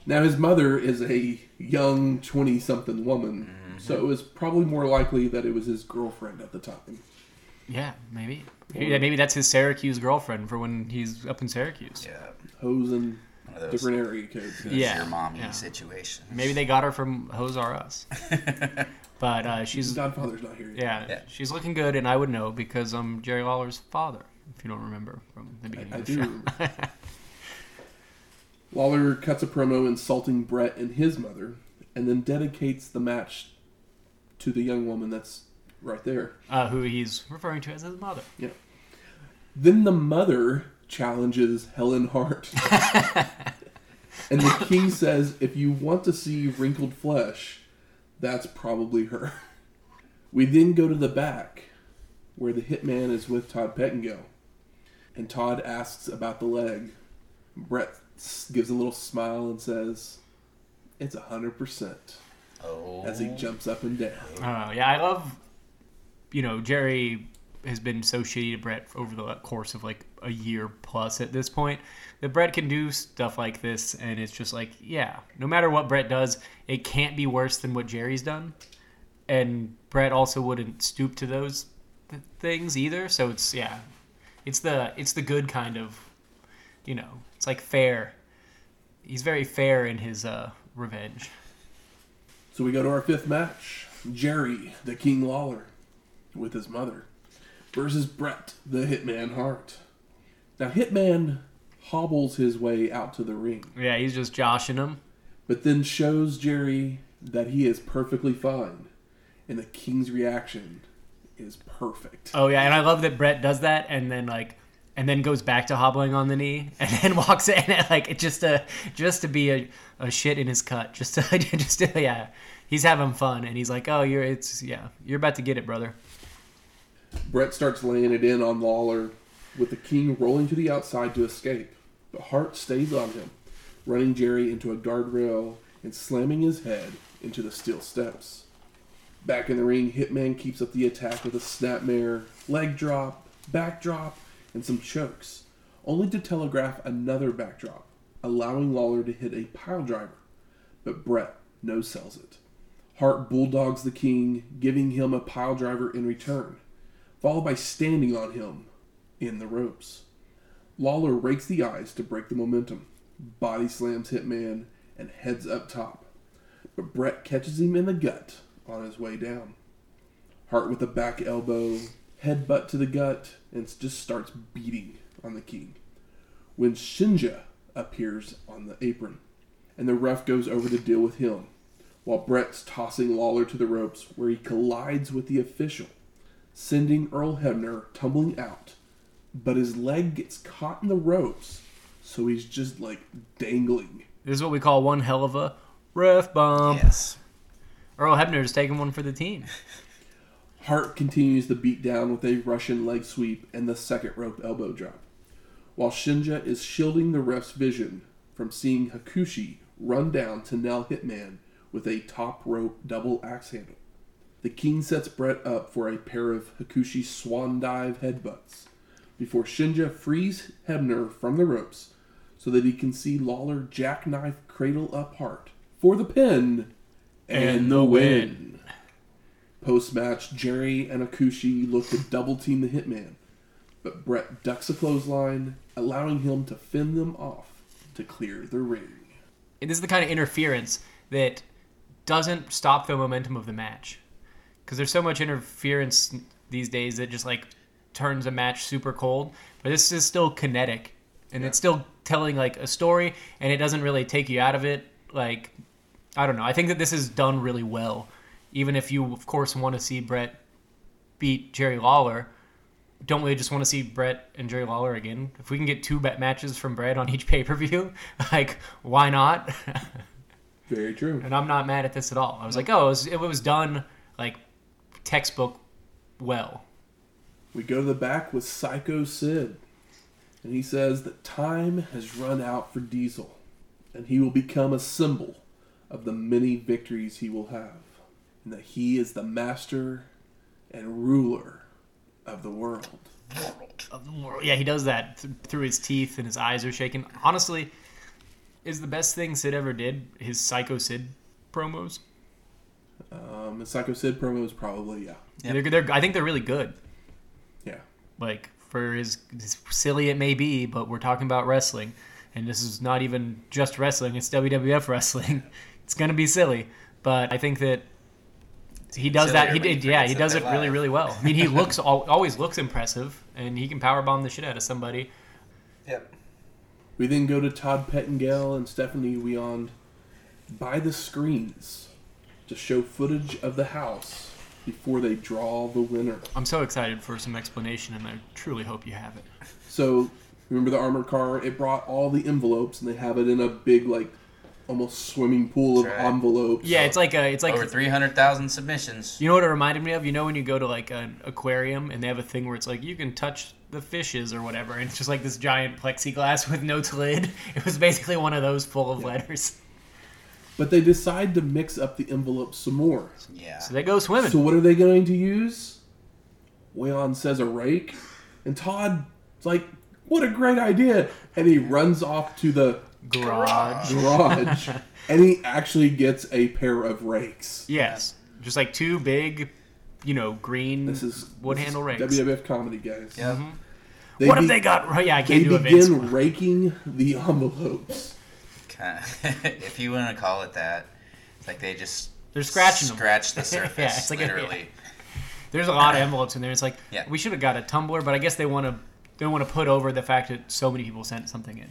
Now, his mother is a young 20 something woman, mm-hmm. so it was probably more likely that it was his girlfriend at the time. Yeah, maybe. Maybe, maybe that's his Syracuse girlfriend for when he's up in Syracuse. yeah. Hosing One of different area codes. Yeah, your mommy yeah. situation. Maybe they got her from Hose R Us. but uh, she's Godfather's not here yet. yeah, Yeah. she's looking good, and I would know because I'm Jerry Lawler's father. If you don't remember from the beginning I of the do show. remember. Lawler cuts a promo insulting Bret and his mother, and then dedicates the match to the young woman that's right there. uh, who he's referring to as his mother. Yeah. Then the mother challenges Helen Hart. and the king says, if you want to see wrinkled flesh, that's probably her. We then go to the back, where the hitman is with Todd Pettengill. And Todd asks about the leg. Bret gives a little smile and says, it's 100%, Oh. as he jumps up and down. Oh yeah, I love you know, Jerry has been so shitty to Bret over the course of like a year plus at this point that Bret can do stuff like this, and it's just like, yeah, no matter what Bret does, it can't be worse than what Jerry's done, and Bret also wouldn't stoop to those th- things either. So it's yeah, it's the it's the good kind of, you know, it's like fair. He's very fair in his uh, revenge. So we go to our fifth match Jerry, the King Lawler, with his mother, versus Bret, the Hitman Hart. Now, Hitman hobbles his way out to the ring, Yeah, he's just joshing him. but then shows Jerry that he is perfectly fine, and the King's reaction is perfect. Oh yeah, and I love that Bret does that, and then like, and then goes back to hobbling on the knee, and then walks in, and, like it just to just to be a, a shit in his cut, just to just to, yeah, he's having fun, and he's like, oh, you're it's yeah, you're about to get it, brother. Bret starts laying it in on Lawler, with the King rolling to the outside to escape, but Hart stays on him, running Jerry into a guardrail and slamming his head into the steel steps. Back in the ring, Hitman keeps up the attack with a snapmare, leg drop, backdrop, and some chokes, only to telegraph another backdrop, allowing Lawler to hit a pile driver, but Bret no sells it. Hart bulldogs the King, giving him a pile driver in return followed by standing on him in the ropes. Lawler rakes the eyes to break the momentum, body slams Hitman, and heads up top. But Bret catches him in the gut on his way down. Hart with a back elbow, headbutt to the gut, and just starts beating on the king. When Shinja appears on the apron, and the ref goes over to deal with him, while Bret's tossing Lawler to the ropes where he collides with the official sending Earl Hebner tumbling out, but his leg gets caught in the ropes, so he's just like dangling. This is what we call one hell of a ref bump. Yes. Earl Hebner's taking one for the team. Hart continues the beat down with a Russian leg sweep and the second rope elbow drop, while Shinja is shielding the ref's vision from seeing Hakushi run down to nail Hitman with a top rope double axe handle. The king sets Bret up for a pair of Hakushi swan dive headbutts before Shinja frees Hebner from the ropes so that he can see Lawler jackknife cradle up Hart for the pin and, the win. Post match, Jerry and Hakushi look to double team the Hitman, but Bret ducks a clothesline, allowing him to fend them off to clear the ring. And this is the kind of interference that doesn't stop the momentum of the match. Because there's so much interference these days that just like turns a match super cold. But this is still kinetic, and it's still telling like a story, and it doesn't really take you out of it. Like, I don't know. I think that this is done really well. Even if you, of course, want to see Bret beat Jerry Lawler, don't we just want to see Bret and Jerry Lawler again? If we can get two bet matches from Bret on each pay per view, like why not? Very true. and I'm not mad at this at all. I was like, oh, it was, it was done like textbook well. We go to the back with Psycho Sid, and he says that time has run out for Diesel, and he will become a symbol of the many victories he will have, and that he is the master and ruler of the world. Of the world. Yeah, he does that th- through his teeth and his eyes are shaking. Honestly, is the best thing Sid ever did his Psycho Sid promos. Um, and Psycho Sid promos probably, yeah. They're, they're, I think they're really good. Yeah. Like for as, as silly it may be, but we're talking about wrestling, and this is not even just wrestling; it's WWF wrestling. it's gonna be silly, but I think that he does that. He did, yeah, he does it really, live. really well. I mean, he looks always looks impressive, and he can power bomb the shit out of somebody. Yep. We then go to Todd Pettengill and Stephanie Wiand by the screens to show footage of the house before they draw the winner. I'm so excited for some explanation, and I truly hope you have it. So remember the armored car? It brought all the envelopes, and they have it in a big, like, almost swimming pool of right. envelopes. Yeah, it's like a, it's like Over 300,000 submissions. You know what it reminded me of? You know when you go to like an aquarium and they have a thing where it's like you can touch the fishes or whatever, and it's just like this giant plexiglass with no lid. It was basically one of those full of letters. But they decide to mix up the envelopes some more. Yeah. So they go swimming. So what are they going to use? Wiand says a rake, and Todd's like, "What a great idea!" And he runs off to the Garage. garage, and he actually gets a pair of rakes. Yes. Just like two big, you know, green This is wood this is handle rakes. WWF comedy guys. Yep. Mm-hmm. They what be- have they got? right- Yeah, I can't do a Vince. begin raking the envelopes. Kind if you want to call it that, it's like they just They're scratching them. scratch the surface, Yeah, it's like a- literally. There's a lot of envelopes in there. It's like Yeah. we should have got a tumbler, but I guess they want to they want to put over the fact that so many people sent something in.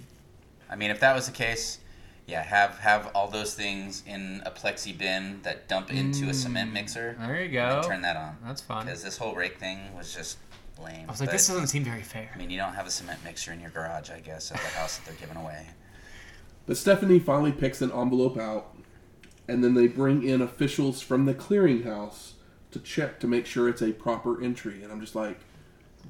I mean, if that was the case, yeah, have have all those things in a plexi bin that dump into a cement mm, mixer. There you go. turn that on. That's fun. Because this whole rake thing was just lame. I was like, But, this doesn't seem very fair. I mean, you don't have a cement mixer in your garage, I guess, at the house that they're giving away. But Stephanie finally picks an envelope out, and then they bring in officials from the clearinghouse to check to make sure it's a proper entry. And I'm just like,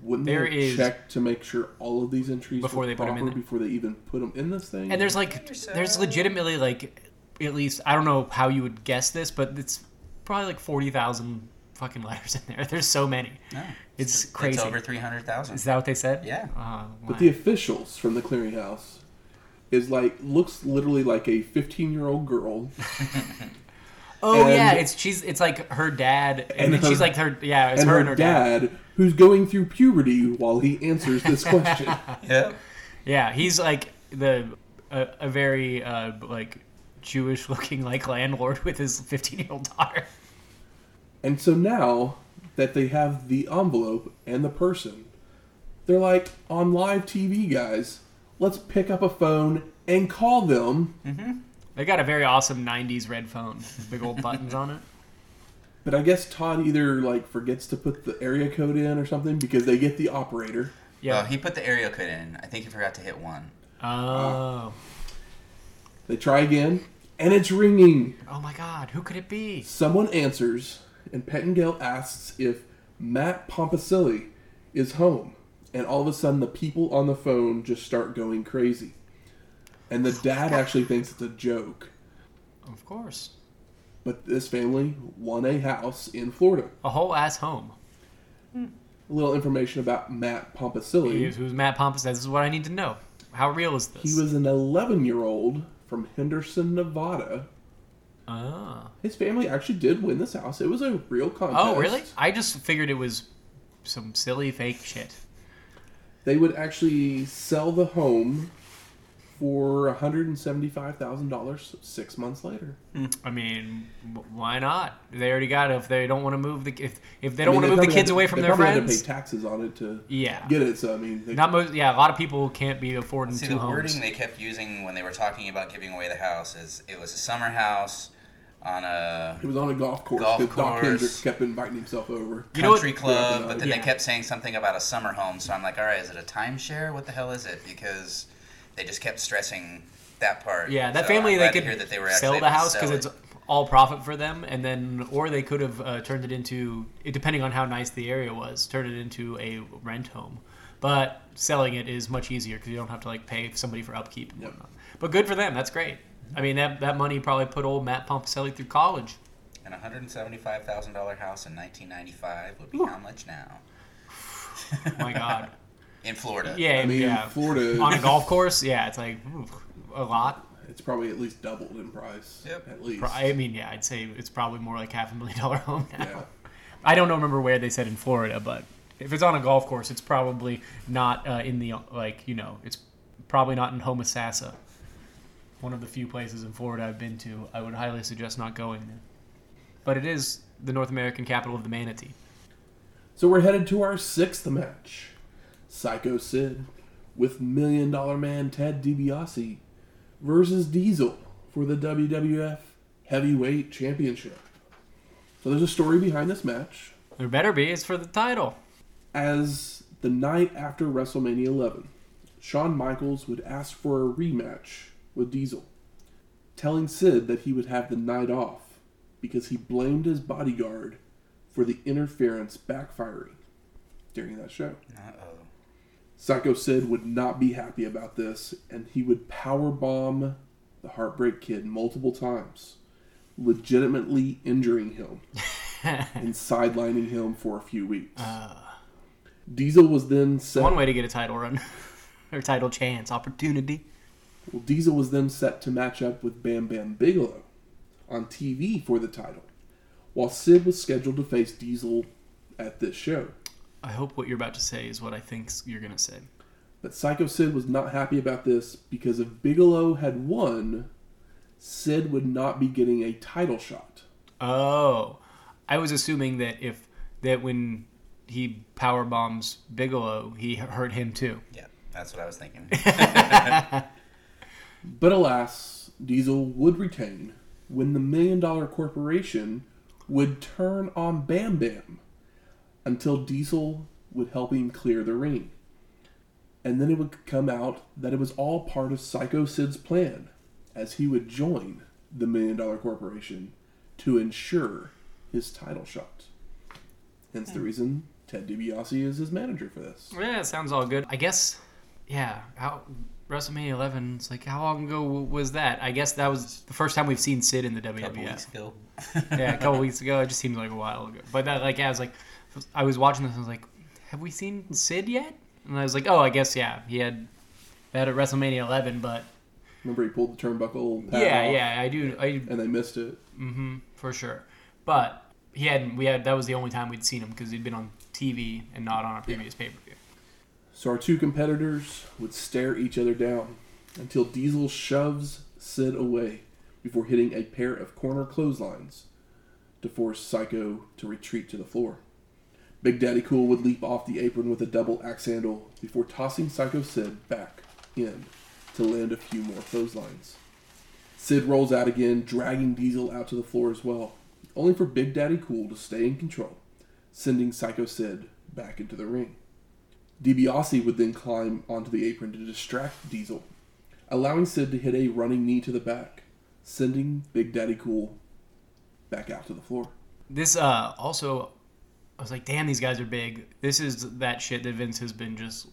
wouldn't There they is- check to make sure all of these entries Before were they put 'em in proper there? before they even put them in this thing? And there's like there's legitimately like at least I don't know how you would guess this, but it's probably like forty thousand fucking letters in there. There's so many. No, It's crazy. It's over 300,000. Is that what they said? Yeah. Oh, But the officials from the clearinghouse is like looks literally like a 15 year old girl. oh and- yeah, it's she's it's like her dad, and, And then she's her- like her yeah, it's and her her, and her dad. dad, who's going through puberty while he answers this question. Yep. Yeah, he's like the a, a very uh, like Jewish looking like landlord with his 15 year old daughter. and so now that they have the envelope and the person, they're like on live TV, guys. Let's pick up a phone and call them. Mm-hmm. They got a very awesome 90s red phone with big old buttons on it. But I guess Todd either like forgets to put the area code in or something because they get the operator. Yeah. Well, he put the area code in. I think he forgot to hit one. oh. They try again, and it's ringing. Oh my god, who could it be? Someone answers, and Pettengill asks if Matt Pompacilli is home. And all of a sudden, the people on the phone just start going crazy. And the dad actually thinks it's a joke. Of course. But this family won a house in Florida. A whole ass home. A little information about Matt is, who's Matt Pompous? This is what I need to know. How real is this? He was an 11 year old from Henderson, Nevada. Ah. His family actually did win this house. It was a real contest. Oh, really? I just figured it was some silly fake shit. They would actually sell the home for $175,000 six months later. Hmm. I mean, why not? They already got it. If they don't want to move the if if they don't mean, want to move the kids had to- away from they their probably had to pay taxes on it to Yeah. get it. So I mean, they, Not most. Yeah, a lot of people can't be affording See, two the homes. wording they kept using when they were talking about giving away the house is it was a summer house on a it was on a golf course. Golf 'cause Dok course. Hendrix kept inviting himself over. You know what- country club, but then Yeah. they kept saying something about a summer home. So I'm like, all right, is it a timeshare? What the hell is it? Because they just kept stressing that part. Yeah, that So family they could hear that they were sell the house because it. it's all profit for them, and then or they could have uh, turned it into, depending on how nice the area was, turn it into a rent home. But selling it is much easier because you don't have to like pay somebody for upkeep and Yep. whatnot. But good for them. That's great. I mean, that that money probably put old Matt Pompacelli through college. An $175,000 house in 1995 would be how much now? Oh my God. In Florida. Yeah, I mean, yeah. Florida, On a golf course, yeah, it's like ooh, a lot. it's probably at least doubled in price. Yep. At least. I mean, yeah, I'd say it's probably more like half a million dollar home now. Yeah. I don't remember where they said in Florida, but if it's on a golf course, it's probably not uh, in the like you know, it's probably not in Homosassa. One of the few places in Florida I've been to. I would highly suggest not going there. But it is the North American capital of the manatee. So we're headed to our sixth match. Psycho Sid with Million Dollar Man Ted DiBiase versus Diesel for the WWF Heavyweight Championship. So there's a story behind this match. There better be. It's for the title. As the night after WrestleMania 11, Shawn Michaels would ask for a rematch with Diesel, telling Sid that he would have the night off because he blamed his bodyguard for the interference backfiring during that show. Uh-oh. Psycho Sid would not be happy about this, and he would power bomb the Heartbreak Kid multiple times, legitimately injuring him and sidelining him for a few weeks. Uh. Diesel was then set. One way to get a title run or title chance opportunity. Well, Diesel was then set to match up with Bam Bam Bigelow on TV for the title, while Sid was scheduled to face Diesel at this show. I hope what you're about to say is what I think you're gonna say. But Psycho Sid was not happy about this because if Bigelow had won, Sid would not be getting a title shot. Oh, I was assuming that if that when he power bombs Bigelow, he hurt him too. Yeah, that's what I was thinking. But alas, Diesel would retain when the Million Dollar Corporation would turn on Bam Bam until Diesel would help him clear the ring. And then it would come out that it was all part of Psycho Sid's plan, as he would join the Million Dollar Corporation to ensure his title shot. Hence the hmm. reason Ted DiBiase is his manager for this. Yeah, it sounds all good. I guess, yeah. How WrestleMania 11? It's like how long ago was that? I guess that was the first time we've seen Sid in the WWE. A couple weeks ago. yeah, a couple weeks ago. It just seems like a while ago. But that, like, yeah, I was like, I was watching this. and I was like, have we seen Sid yet? And I was like, oh, I guess yeah, he had that at WrestleMania 11. But Remember he pulled the turnbuckle pad yeah, off yeah, I do. I and they missed it. Mm-hmm, for sure. But he hadn't. we had that was the only time we'd seen him because he'd been on TV and not on a previous pay per view. So our two competitors would stare each other down until Diesel shoves Sid away before hitting a pair of corner clotheslines to force Psycho to retreat to the floor. Big Daddy Cool would leap off the apron with a double axe handle before tossing Psycho Sid back in to land a few more clotheslines. Sid rolls out again, dragging Diesel out to the floor as well, only for Big Daddy Cool to stay in control, sending Psycho Sid back into the ring. DiBiase would then climb onto the apron to distract Diesel, allowing Sid to hit a running knee to the back, sending Big Daddy Cool back out to the floor. This uh also, I was like, damn, these guys are big. This is that shit that Vince has been just,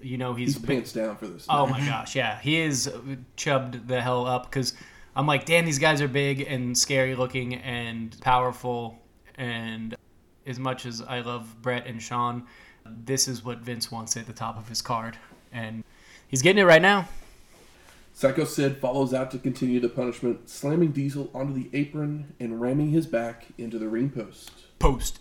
you know, he's, He's big. pants down for this. Oh my gosh, yeah, he is chubbed the hell up because I'm like, damn, these guys are big and scary looking and powerful. And as much as I love Bret and Shawn, this is what Vince wants at the top of his card, and he's getting it right now. Psycho Sid follows out to continue the punishment, slamming Diesel onto the apron and ramming his back into the ring post. Post.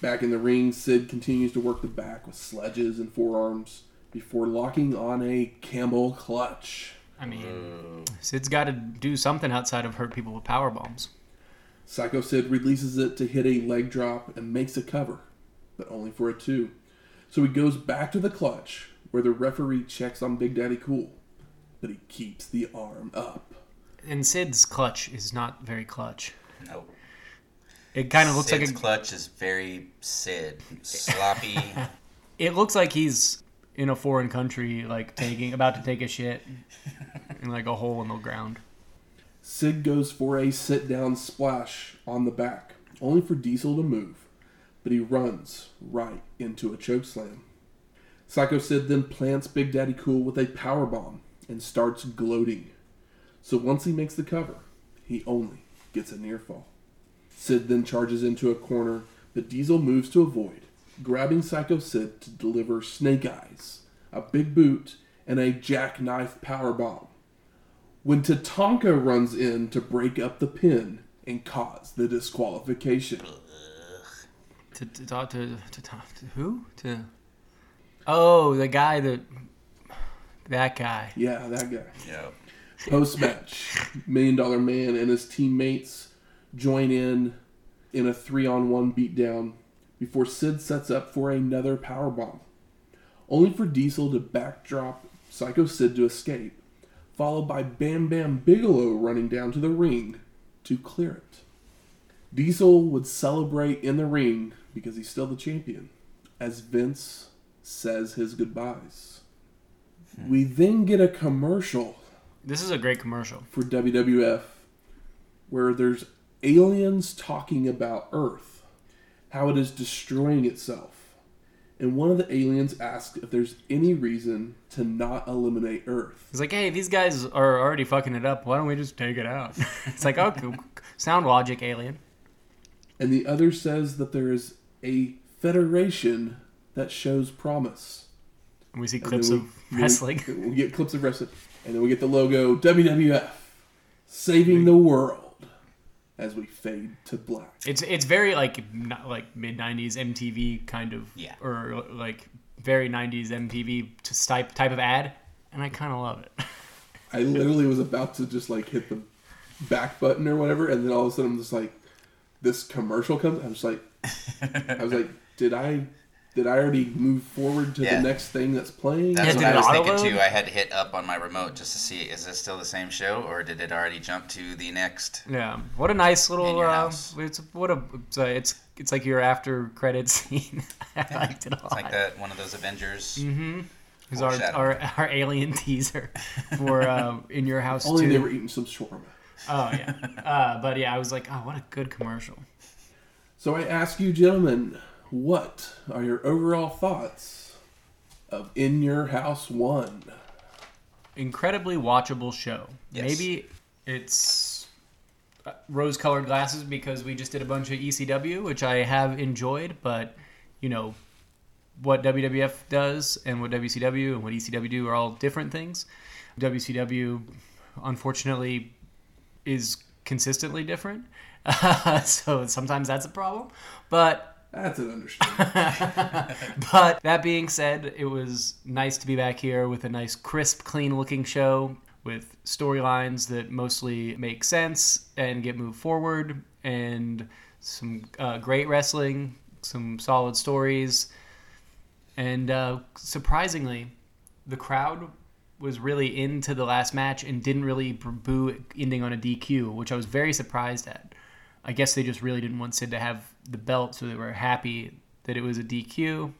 Back in the ring, Sid continues to work the back with sledges and forearms before locking on a camel clutch. I mean, Sid's got to do something outside of hurt people with power bombs. Psycho Sid releases it to hit a leg drop and makes a cover, but only for a two. So he goes back to the clutch, where the referee checks on Big Daddy Cool, but he keeps the arm up. And Sid's clutch is not very clutch. No. It kind of looks Sid's like a, clutch is very Sid. Sloppy. it looks like he's in a foreign country, like taking about to take a shit in like a hole in the ground. Sid goes for a sit down splash on the back, only for Diesel to move, but he runs right into a chokeslam. Psycho Sid then plants Big Daddy Cool with a power bomb and starts gloating. So once he makes the cover, he only gets a near fall. Sid then charges into a corner, but Diesel moves to avoid, grabbing Psycho Sid to deliver Snake Eyes, a big boot, and a jackknife power bomb when Tatanka runs in to break up the pin and cause the disqualification. To to talk to, to talk to who? To oh, the guy that that guy. Yeah, that guy. yep. Post match, Million Dollar Man and his teammates join in in a three on one beatdown before Sid sets up for another power bomb, only for Diesel to backdrop Psycho Sid to escape, followed by Bam Bam Bigelow running down to the ring to clear it. Diesel would celebrate in the ring because he's still the champion, as Vince says his goodbyes. Hmm. We then get a commercial This is a great commercial. for WWF where there's aliens talking about Earth, how it is destroying itself. And one of the aliens asks if there's any reason to not eliminate Earth. He's like, hey, these guys are already fucking it up. Why don't we just take it out? it's like, oh, okay, sound logic, alien. And the other says that there is a federation that shows promise. And we see clips then of we- we- wrestling. We, get clips of wrestling, and then we get the logo WWF, saving the world, as we fade to black. It's it's very like not like mid '90s MTV kind of, Yeah. or like very '90s MTV to type type of ad, and I kind of love it. I literally was about to just like hit the back button or whatever, and then all of a sudden I'm just like, this commercial comes. I'm just like, I was like, did I, did I already move forward to Yeah. the next thing that's playing? That's Yeah, what I was thinking auto-load? too. I had to hit up on my remote just to see is this still the same show or did it already jump to the next? Yeah, what a nice little. Uh, it's what a it's, uh, it's it's like your after credit scene. I liked it a lot. It's like that one of those Avengers. Mm-hmm. It's our, our our alien teaser for uh, in your house Only too. they were eating some shawarma. Oh yeah, uh, but yeah, I was like, oh, what a good commercial. So I ask you, gentlemen, what are your overall thoughts of In Your House One? Incredibly watchable show. Yes. Maybe it's uh, rose-colored glasses because we just did a bunch of ECW, which I have enjoyed, but you know what WWF does and what WCW and what ECW do are all different things. WCW, unfortunately, is consistently different, so sometimes that's a problem. But That's an understatement. but that being said, it was nice to be back here with a nice, crisp, clean looking show with storylines that mostly make sense and get moved forward, and some uh, great wrestling, some solid stories. And uh, surprisingly, the crowd was really into the last match and didn't really boo ending on a DQ, which I was very surprised at. I guess they just really didn't want Sid to have the belt, so they were happy that it was a DQ.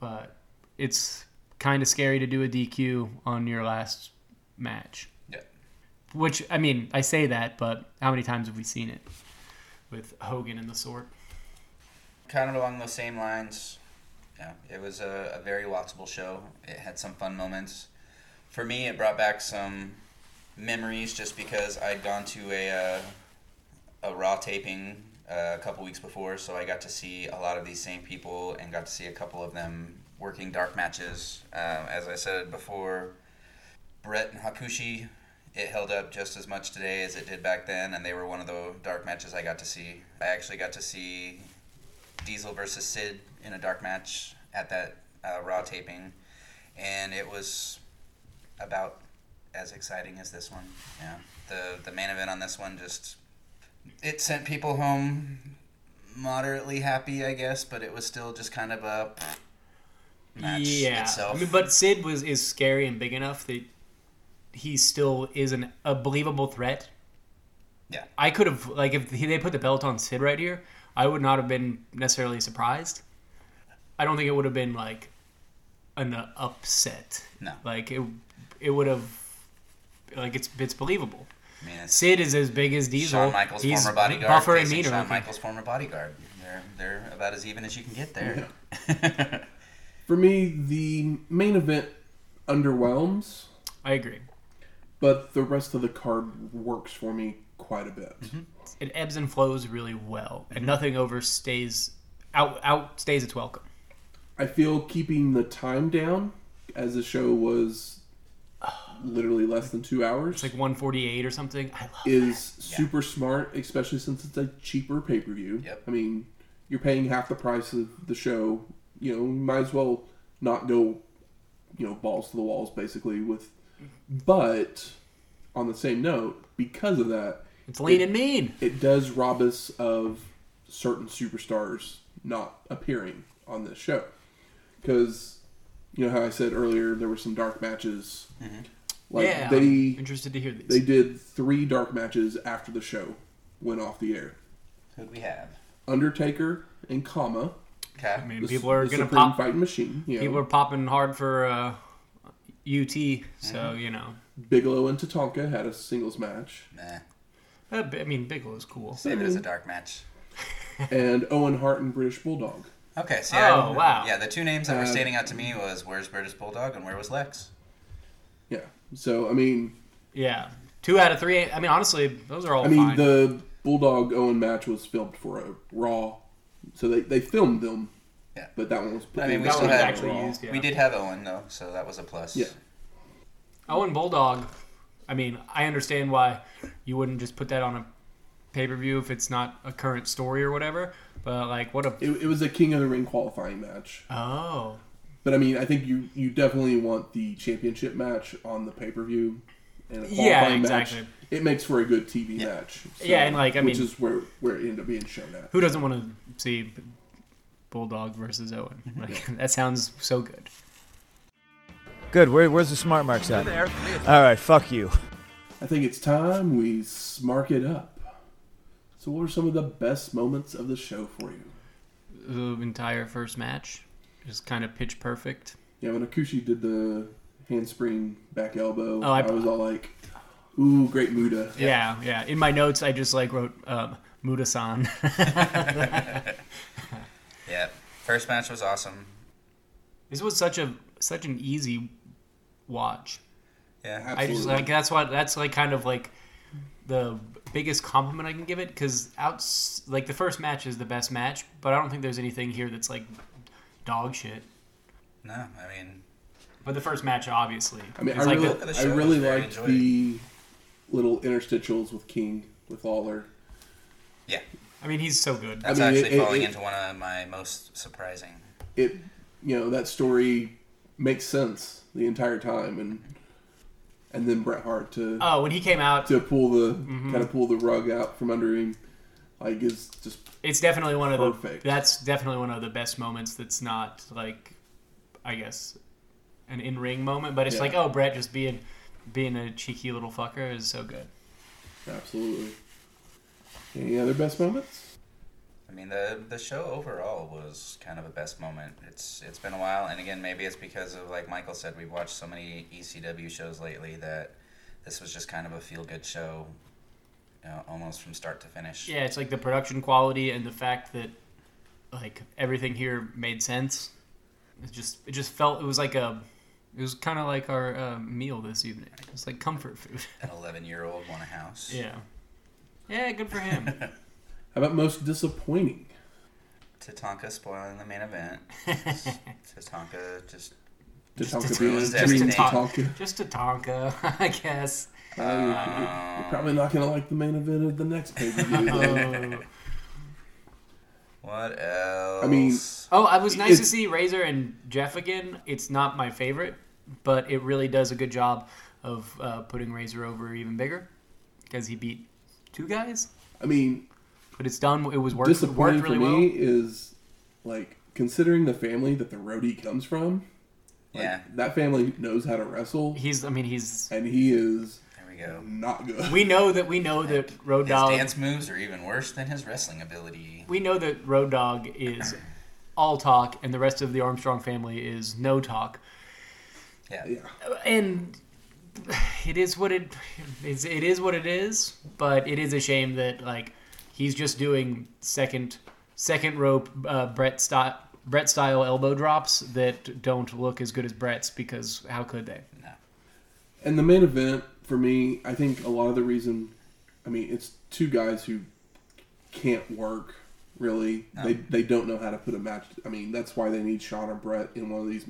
But it's kind of scary to do a DQ on your last match. Yeah. Which, I mean, I say that, but how many times have we seen it with Hogan and the sort? Kind of along those same lines. Yeah, it was a, a very watchable show. It had some fun moments. For me, it brought back some memories just because I'd gone to a uh, a Raw taping uh, a couple weeks before, so I got to see a lot of these same people and got to see a couple of them working dark matches. Um, as I said before, Bret and Hakushi, it held up just as much today as it did back then, and they were one of the dark matches I got to see. I actually got to see Diesel versus Sid in a dark match at that uh, Raw taping, and it was about as exciting as this one. Yeah, the the main event on this one just it sent people home moderately happy, I guess, but it was still just kind of a match yeah, itself. I mean, but Sid was is scary and big enough that he still is an, a believable threat. Yeah. I could have like if they put the belt on Sid right here, I would not have been necessarily surprised. I don't think it would have been like an upset. No. Like it, it would have like it's it's believable. I mean, Sid is as big as Diesel. Shawn Michaels' He's former bodyguard buffer and facing. Shawn. Michaels' former bodyguard. They're they're about as even as you can get there. For me, the main event underwhelms, I agree. but the rest of the card works for me quite a bit. Mm-hmm. It ebbs and flows really well, and nothing overstays out outstays its welcome. I feel keeping the time down, as the show was literally less than two hours, It's like 148 or something. I love is super smart, especially since it's a cheaper pay per view. Yep. I mean, you're paying half the price of the show. You know, you might as well not go, you know, balls to the walls basically with. But on the same note, because of that, It's lean and mean. it does rob us of certain superstars not appearing on this show. Because, you know how I said earlier, there were some dark matches. Mm-hmm. Like yeah, they I'm interested to hear these. they did three dark matches after the show went off the air. Who'd we have? Undertaker and Kama. Okay. I mean, The, people are the gonna Supreme pop. Fighting Machine. You know, People are popping hard for uh, UT, so Mm-hmm. you know. Bigelow and Tatanka had a singles match, Nah. Uh, b- I mean, Bigelow's cool. Save it as a dark match. and Owen Hart and British Bulldog. Okay, see, Oh, wow. Yeah, the two names that were standing out to me was where's British Bulldog and where was Lex? Yeah. So I mean, Yeah, two out of three. I mean, honestly, those are all I mean fine. the Bulldog Owen match was filmed for a Raw, so they they filmed them Yeah. But that one was. I mean, we still one was had actually used, yeah. we did have Owen though, so that was a plus. Yeah. Owen Bulldog. I mean, I understand why you wouldn't just put that on a pay per view if it's not a current story or whatever. But like, what a It, it was a King of the Ring qualifying match. oh But I mean, I think you you definitely want the championship match on the pay per view. And a Yeah, qualifying exactly. Match, it makes for a good TV Yeah. match. Yeah, and, like, I which mean- is where where it ended up being shown at. who doesn't want to see Bulldog versus Owen? Mhm. Like that sounds so good. Good. Where, where's the smart marks at? All right. Fuck you. I think it's time we smark it up. So, what are some of the best moments of the show for you? The entire first match is kind of pitch perfect. Yeah, when Hakushi did the handspring back elbow, Oh, I- I, was all like, "Ooh, great Muta." Yeah, yeah. In my notes, I just like wrote um, Muta-san. Yeah. First match was awesome. this was such a such an easy watch. Yeah. I just like that's what that's like kind of like the biggest compliment I can give it because outs like the first match is the best match, but I don't think there's anything here that's like dog shit. No, I mean, But the first match, obviously, I mean, I like really, the, the I really liked enjoyed. the little interstitials with King with Lawler. yeah. I mean, he's so good. That's mean, actually it- it- falling it- into one of my most surprising. It, you know, that story makes sense the entire time, and and then Bret Hart to Oh, when he came out, to pull the Mm-hmm. kind of pull the rug out from under him, like is just it's definitely one of the that's definitely one of the best moments. That's not like, I guess, an in ring moment, but it's Yeah. like, oh, Bret just being being a cheeky little fucker is so good. absolutely. Any other best moments? I mean, the the show overall was kind of a best moment. It's it's been a while, and again, maybe it's because of like Michael said, we've watched so many ECW shows lately that this was just kind of a feel good show, you know, almost from start to finish. Yeah, it's like the production quality and the fact that like everything here made sense. It just it just felt it was like a it was kind of like our uh, meal this evening. It was like comfort food. An 11 year old won a house. yeah. Yeah, good for him. How about most disappointing? Tatanka spoiling the main event. Tatanka just Tatanka Just- being just a dream Tatanka. Tatanka. Just a Tonka, I guess. Uh, you're, you're probably not going to like the main event of the next pay per view. Uh, what else? I mean- oh, I was nice to see Razor and Jeff again. It's not my favorite, but it really does a good job of uh, putting Razor over even bigger because he beat two guys. I mean, But it's done. It was worked, disappointing worked for me well. is like considering the family that the roadie comes from. Like, Yeah. that family knows how to wrestle, He's. I mean, he's. and he is there we go. not good. We know that. We know that Road His dance moves are even worse than his wrestling ability. We know that Road Dog is all talk, and the rest of the Armstrong family is no talk. Yeah. yeah, and it is what it is. It is what it is. But it is a shame that like he's just doing second second rope uh, Bret style Bret style elbow drops that don't look as good as Bret's because how could they? No. and the main event for me, I think a lot of the reason, I mean, it's two guys who can't work. Really, No. they they don't know how to put a match. I mean, that's why they need Shawn or Bret in one of these.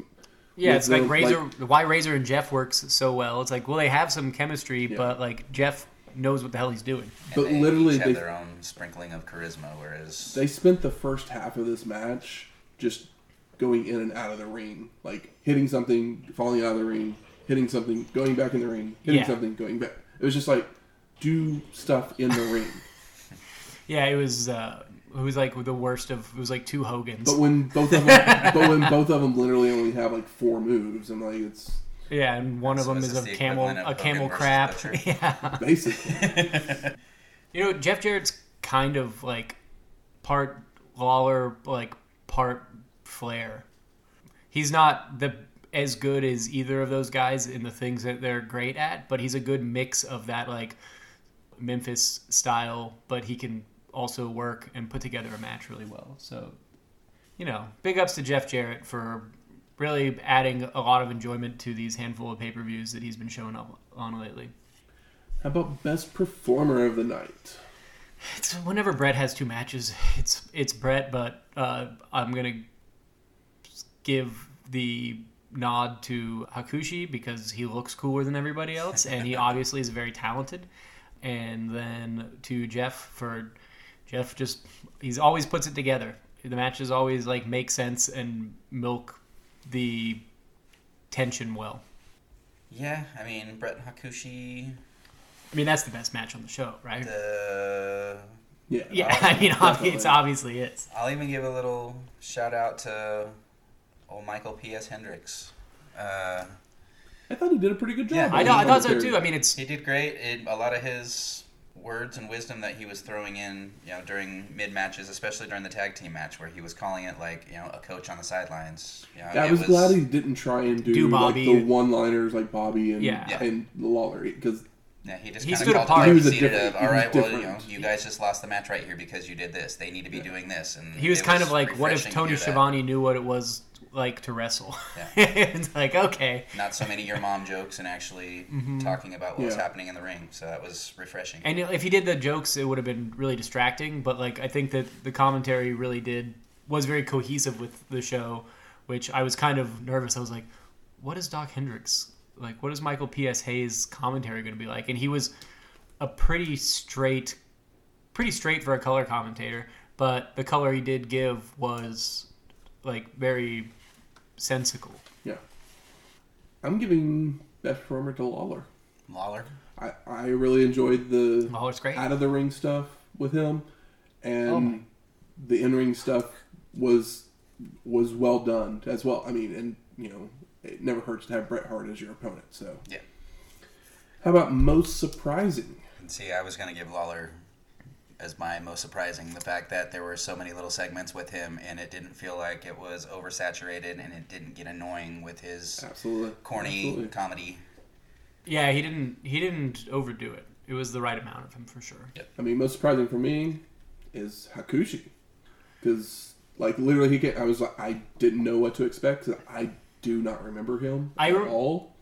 Yeah, With it's like Razor. like- why Razor and Jeff works so well? It's like well they have some chemistry, Yeah. but like Jeff knows what the hell he's doing. And But they literally each have they- their own sprinkling of charisma, whereas They spent the first half of this match just going in and out of the ring, like hitting something, falling out of the ring, hitting something, going back in the ring, hitting Yeah. something, going back. It was just like do stuff in the ring. Yeah, it was. uh It was like the worst of. It was like two Hogans. But when both of them, but when both of them literally only have like four moves, and like it's Yeah, and one of them is is a camel, a Hogan camel crap. Butcher? Yeah, basically you know Jeff Jarrett's kind of like part Lawler, like part Flair. He's not the as good as either of those guys in the things that they're great at, but he's a good mix of that like Memphis style, but he can also work and put together a match really well. So, you know, big ups to Jeff Jarrett for really adding a lot of enjoyment to these handful of pay-per-views that he's been showing up on lately. how about best performer of the night? It's whenever Bret has two matches, it's it's Bret, but uh, I'm gonna give the nod to Hakushi because he looks cooler than everybody else, and he obviously is very talented. And then to Jeff for Jeff just he's always puts it together. The matches always like make sense and milk the tension well. Yeah, I mean Bret Hakushi. I mean that's the best match on the show, right? The Yeah. yeah, I mean Definitely. it's obviously is. I'll even give a little shout out to old Michael P.S. Hendrix. Uh, I thought he did a pretty good job. Yeah, I know, I thought so too. I mean it's he did great. It, a lot of his words and wisdom that he was throwing in, you know, during mid matches, especially during the tag team match where he was calling it like, you know, a coach on the sidelines. You know, Yeah, I it was, glad he didn't try and do, Do like Bobby. the one-liners like Bobby and Yeah. Yeah. and Lawler because Yeah, he just He kind stood of apart. called He it was a different- of, he all was right, well, you know, you guys just lost the match right here because you did this. They need to be doing this. And he was it kind of like, what if refreshing to Tony hear that. Schiavone knew what it was like to wrestle? Yeah. it's like okay, Not so many your mom jokes and actually Mm-hmm. talking about what was happening in the ring. So that was refreshing. and if he did the jokes, it would have been really distracting. But like I think that the commentary really did was very cohesive with the show, which I was kind of nervous. I was like, what is Dok Hendrix like? What is Michael P.S. Hayes commentary going to be like? And he was a pretty straight, pretty straight for a color commentator. But the color he did give was like very sensical. yeah, I'm giving best performer to Lawler. Lawler. I, I really enjoyed the Lawler's great. out of the ring stuff with him, and Oh the in ring stuff was was well done as well. I mean, and you know, it never hurts to have Bret Hart as your opponent. So Yeah. how about most surprising? See, I was going to give Lawler as my most surprising the fact that there were so many little segments with him and it didn't feel like it was oversaturated and it didn't get annoying with his Absolutely, corny Absolutely. comedy. Yeah, he didn't he didn't overdo it. It was the right amount of him for sure. I mean, most surprising for me is Hakushi, because like literally he came, I was like I didn't know what to expect. 'cause I do not remember him I at all.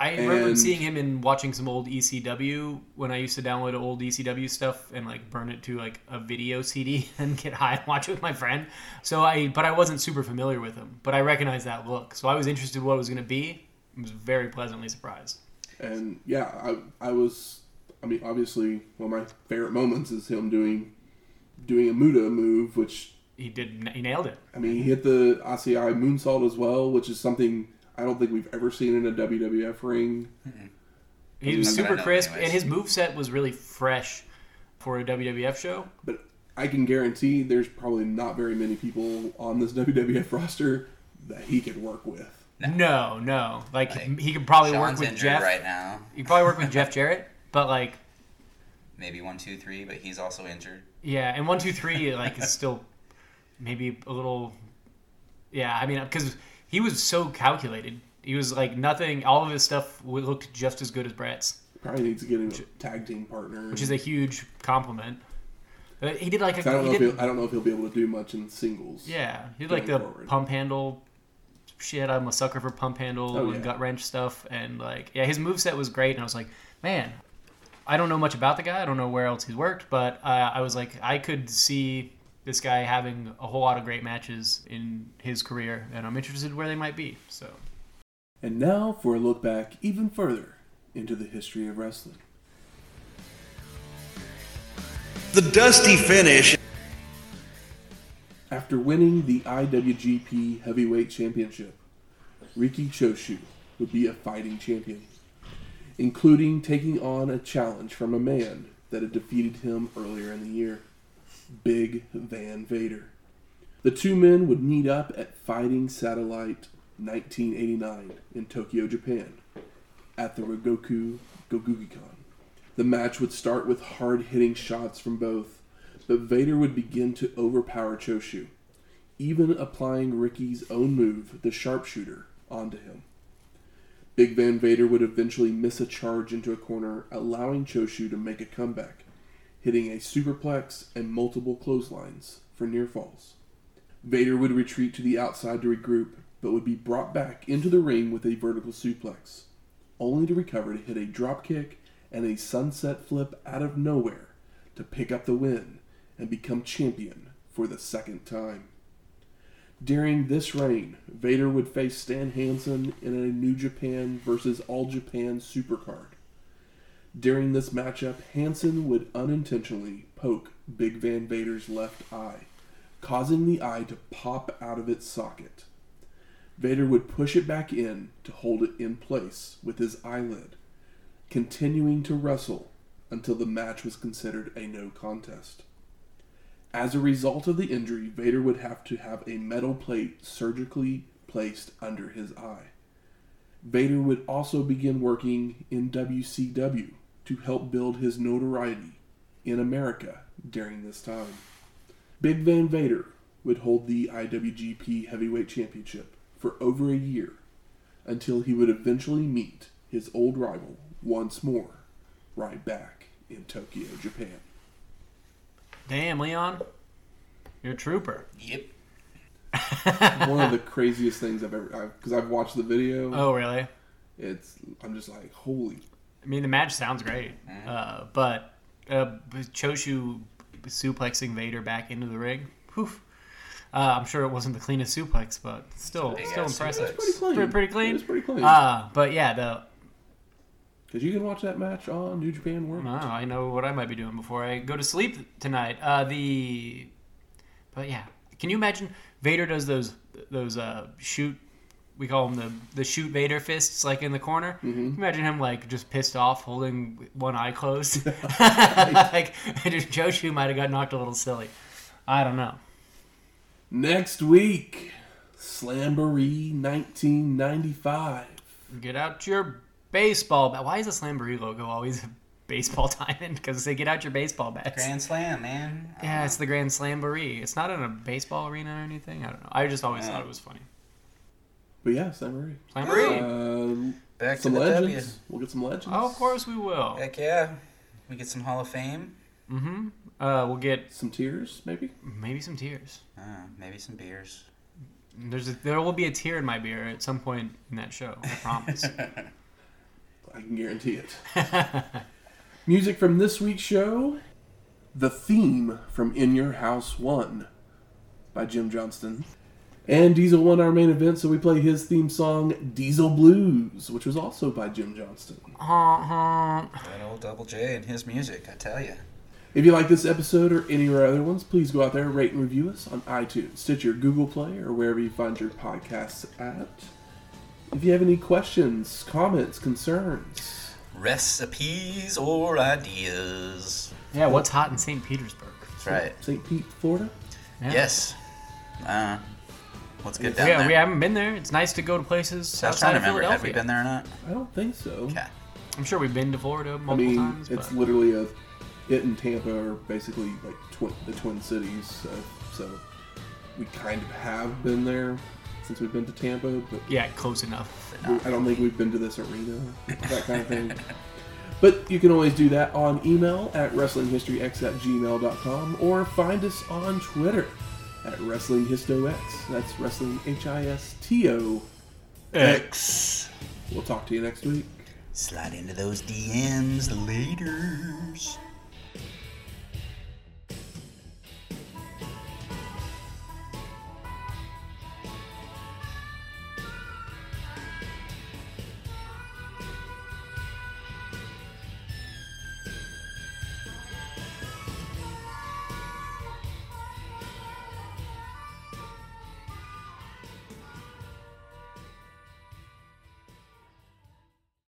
I remember seeing him in watching some old ECW when I used to download old ECW stuff and like burn it to like a video CD and get high and watch it with my friend. So I, but I wasn't super familiar with him, but I recognized that look. So I was interested in what it was going to be. I was very pleasantly surprised. And yeah, I I was. I mean, obviously, one of my favorite moments is him doing doing a Muta move, which He did, he nailed it. I mean, he hit the Asai moonsault as well, which is something I don't think we've ever seen in a WWF ring. He was Not that I super crisp, anyways. and his move set was really fresh for a WWF show. But I can guarantee there's probably not very many people on this WWF roster that he could work with. No, no, like, Like, he could probably Shawn's work with Jeff. right now. He could probably work with Jeff Jarrett, but like Maybe one, two, three, but he's also injured. Yeah, and one, two, three, like is still maybe a little. Yeah, I mean, because he was so calculated. He was like nothing. All of his stuff looked just as good as Bret's, Probably needs to get him a tag team partner. which is a huge compliment. But he did like I don't know if he'll, I don't know if he'll be able to do much in singles. yeah, he did like the forward. pump handle. Shit, I'm a sucker for pump handle Oh, and yeah. gut wrench stuff, and like, yeah, his moveset was great, and I was like, man, I don't know much about the guy. I don't know where else he's worked, but uh, I was like, I could see this guy having a whole lot of great matches in his career, and I'm interested where they might be. So, And now for a look back even further into the history of wrestling. The dusty finish. After winning the IWGP Heavyweight Championship, Riki Choshu would be a fighting champion, including taking on a challenge from a man that had defeated him earlier in the year, Big Van Vader. The two men would meet up at Fighting Satellite 1989 in Tokyo, Japan, at the Ryogoku Kokugikan. The match would start with hard hitting shots from both, but Vader would begin to overpower Choshu, even applying Ricky's own move, the sharpshooter, onto him. Big Van Vader would eventually miss a charge into a corner, allowing Choshu to make a comeback, hitting a superplex and multiple clotheslines for near falls. Vader would retreat to the outside to regroup, but would be brought back into the ring with a vertical suplex, only to recover to hit a drop kick and a sunset flip out of nowhere to pick up the win and become champion for the second time. During this reign, Vader would face Stan Hansen in a New Japan versus All Japan Supercard. During this matchup, Hansen would unintentionally poke Big Van Vader's left eye, causing the eye to pop out of its socket. Vader would push it back in to hold it in place with his eyelid, continuing to wrestle until the match was considered a no contest. As a result of the injury, Vader would have to have a metal plate surgically placed under his eye. Vader would also begin working in WCW to help build his notoriety in America during this time. Big Van Vader would hold the IWGP Heavyweight Championship for over a year until he would eventually meet his old rival once more right back in Tokyo, Japan. Damn, Leon, you're a trooper. Yep. One of the craziest things I've ever because I've watched the video. Oh, really? It's I'm just like holy. I mean, the match sounds great, uh, but uh, Choshu suplexing Vader back into the ring. Whew. Uh, I'm sure it wasn't the cleanest suplex, but still, Big still ass impressive. suplex. Pretty clean. Pretty, pretty clean. It was pretty clean. Uh, but yeah, the Because you can watch that match on New Japan World. I, don't know, I know what I might be doing before I go to sleep tonight. Uh, the, but yeah, can you imagine Vader does those those uh, shoot? We call them the the shoot Vader fists, like in the corner. Mm-hmm. Imagine him like just pissed off, holding one eye closed. like Choshu might have got knocked a little silly. I don't know. Next week, Slamboree 1995. Get out your baseball bat. Why is the Slamboree logo always a baseball diamond? Because they get out your baseball bats. Grand Slam, man. Yeah, it's the Grand Slamboree. It's not in a baseball arena or anything. I don't know. I just always Yeah. thought it was funny. But yeah, Slamboree. Slamboree. Uh, Back to some the legends. W. We'll get some legends. oh, of course we will. Heck yeah. We get some Hall of Fame. Mm-hmm. Uh, we'll get Some tears, maybe. maybe some tears. Uh, maybe some beers. There's a, there will be a tear in my beer at some point in that show. I promise. I can guarantee it. Music from this week's show The Theme from In Your House 1 by Jim Johnston. And Diesel won our main event, so we play his theme song Diesel Blues, which was also by Jim Johnston. honk, honk. That old Double J and his music, I tell you. If you like this episode or any of our other ones, please go out there, rate and review us on iTunes, Stitcher, Google Play, or wherever you find your podcasts at. If you have any questions, comments, concerns, Recipes or ideas. Yeah, what's hot in St. Petersburg? That's right. St. Pete, Florida, Yeah. Yes. Uh, what's good We, down yeah, there? we haven't been there. It's nice to go to places I was outside trying to of remember. Have Philadelphia. we been there or not? I don't think so. Okay. I'm sure we've been to Florida I multiple mean, times. it's but- literally a it and Tampa are basically like twi- the Twin Cities, so, so we kind of have been there since we've been to Tampa, but yeah, close enough. we, I don't think we've been to this arena, that kind of thing. But you can always do that on email at WrestlingHistoryX at gmail.com or find us on Twitter at Wrestling Histo X. That's Wrestling H I S T O. X. We'll talk to you next week. Slide into those DMs laters.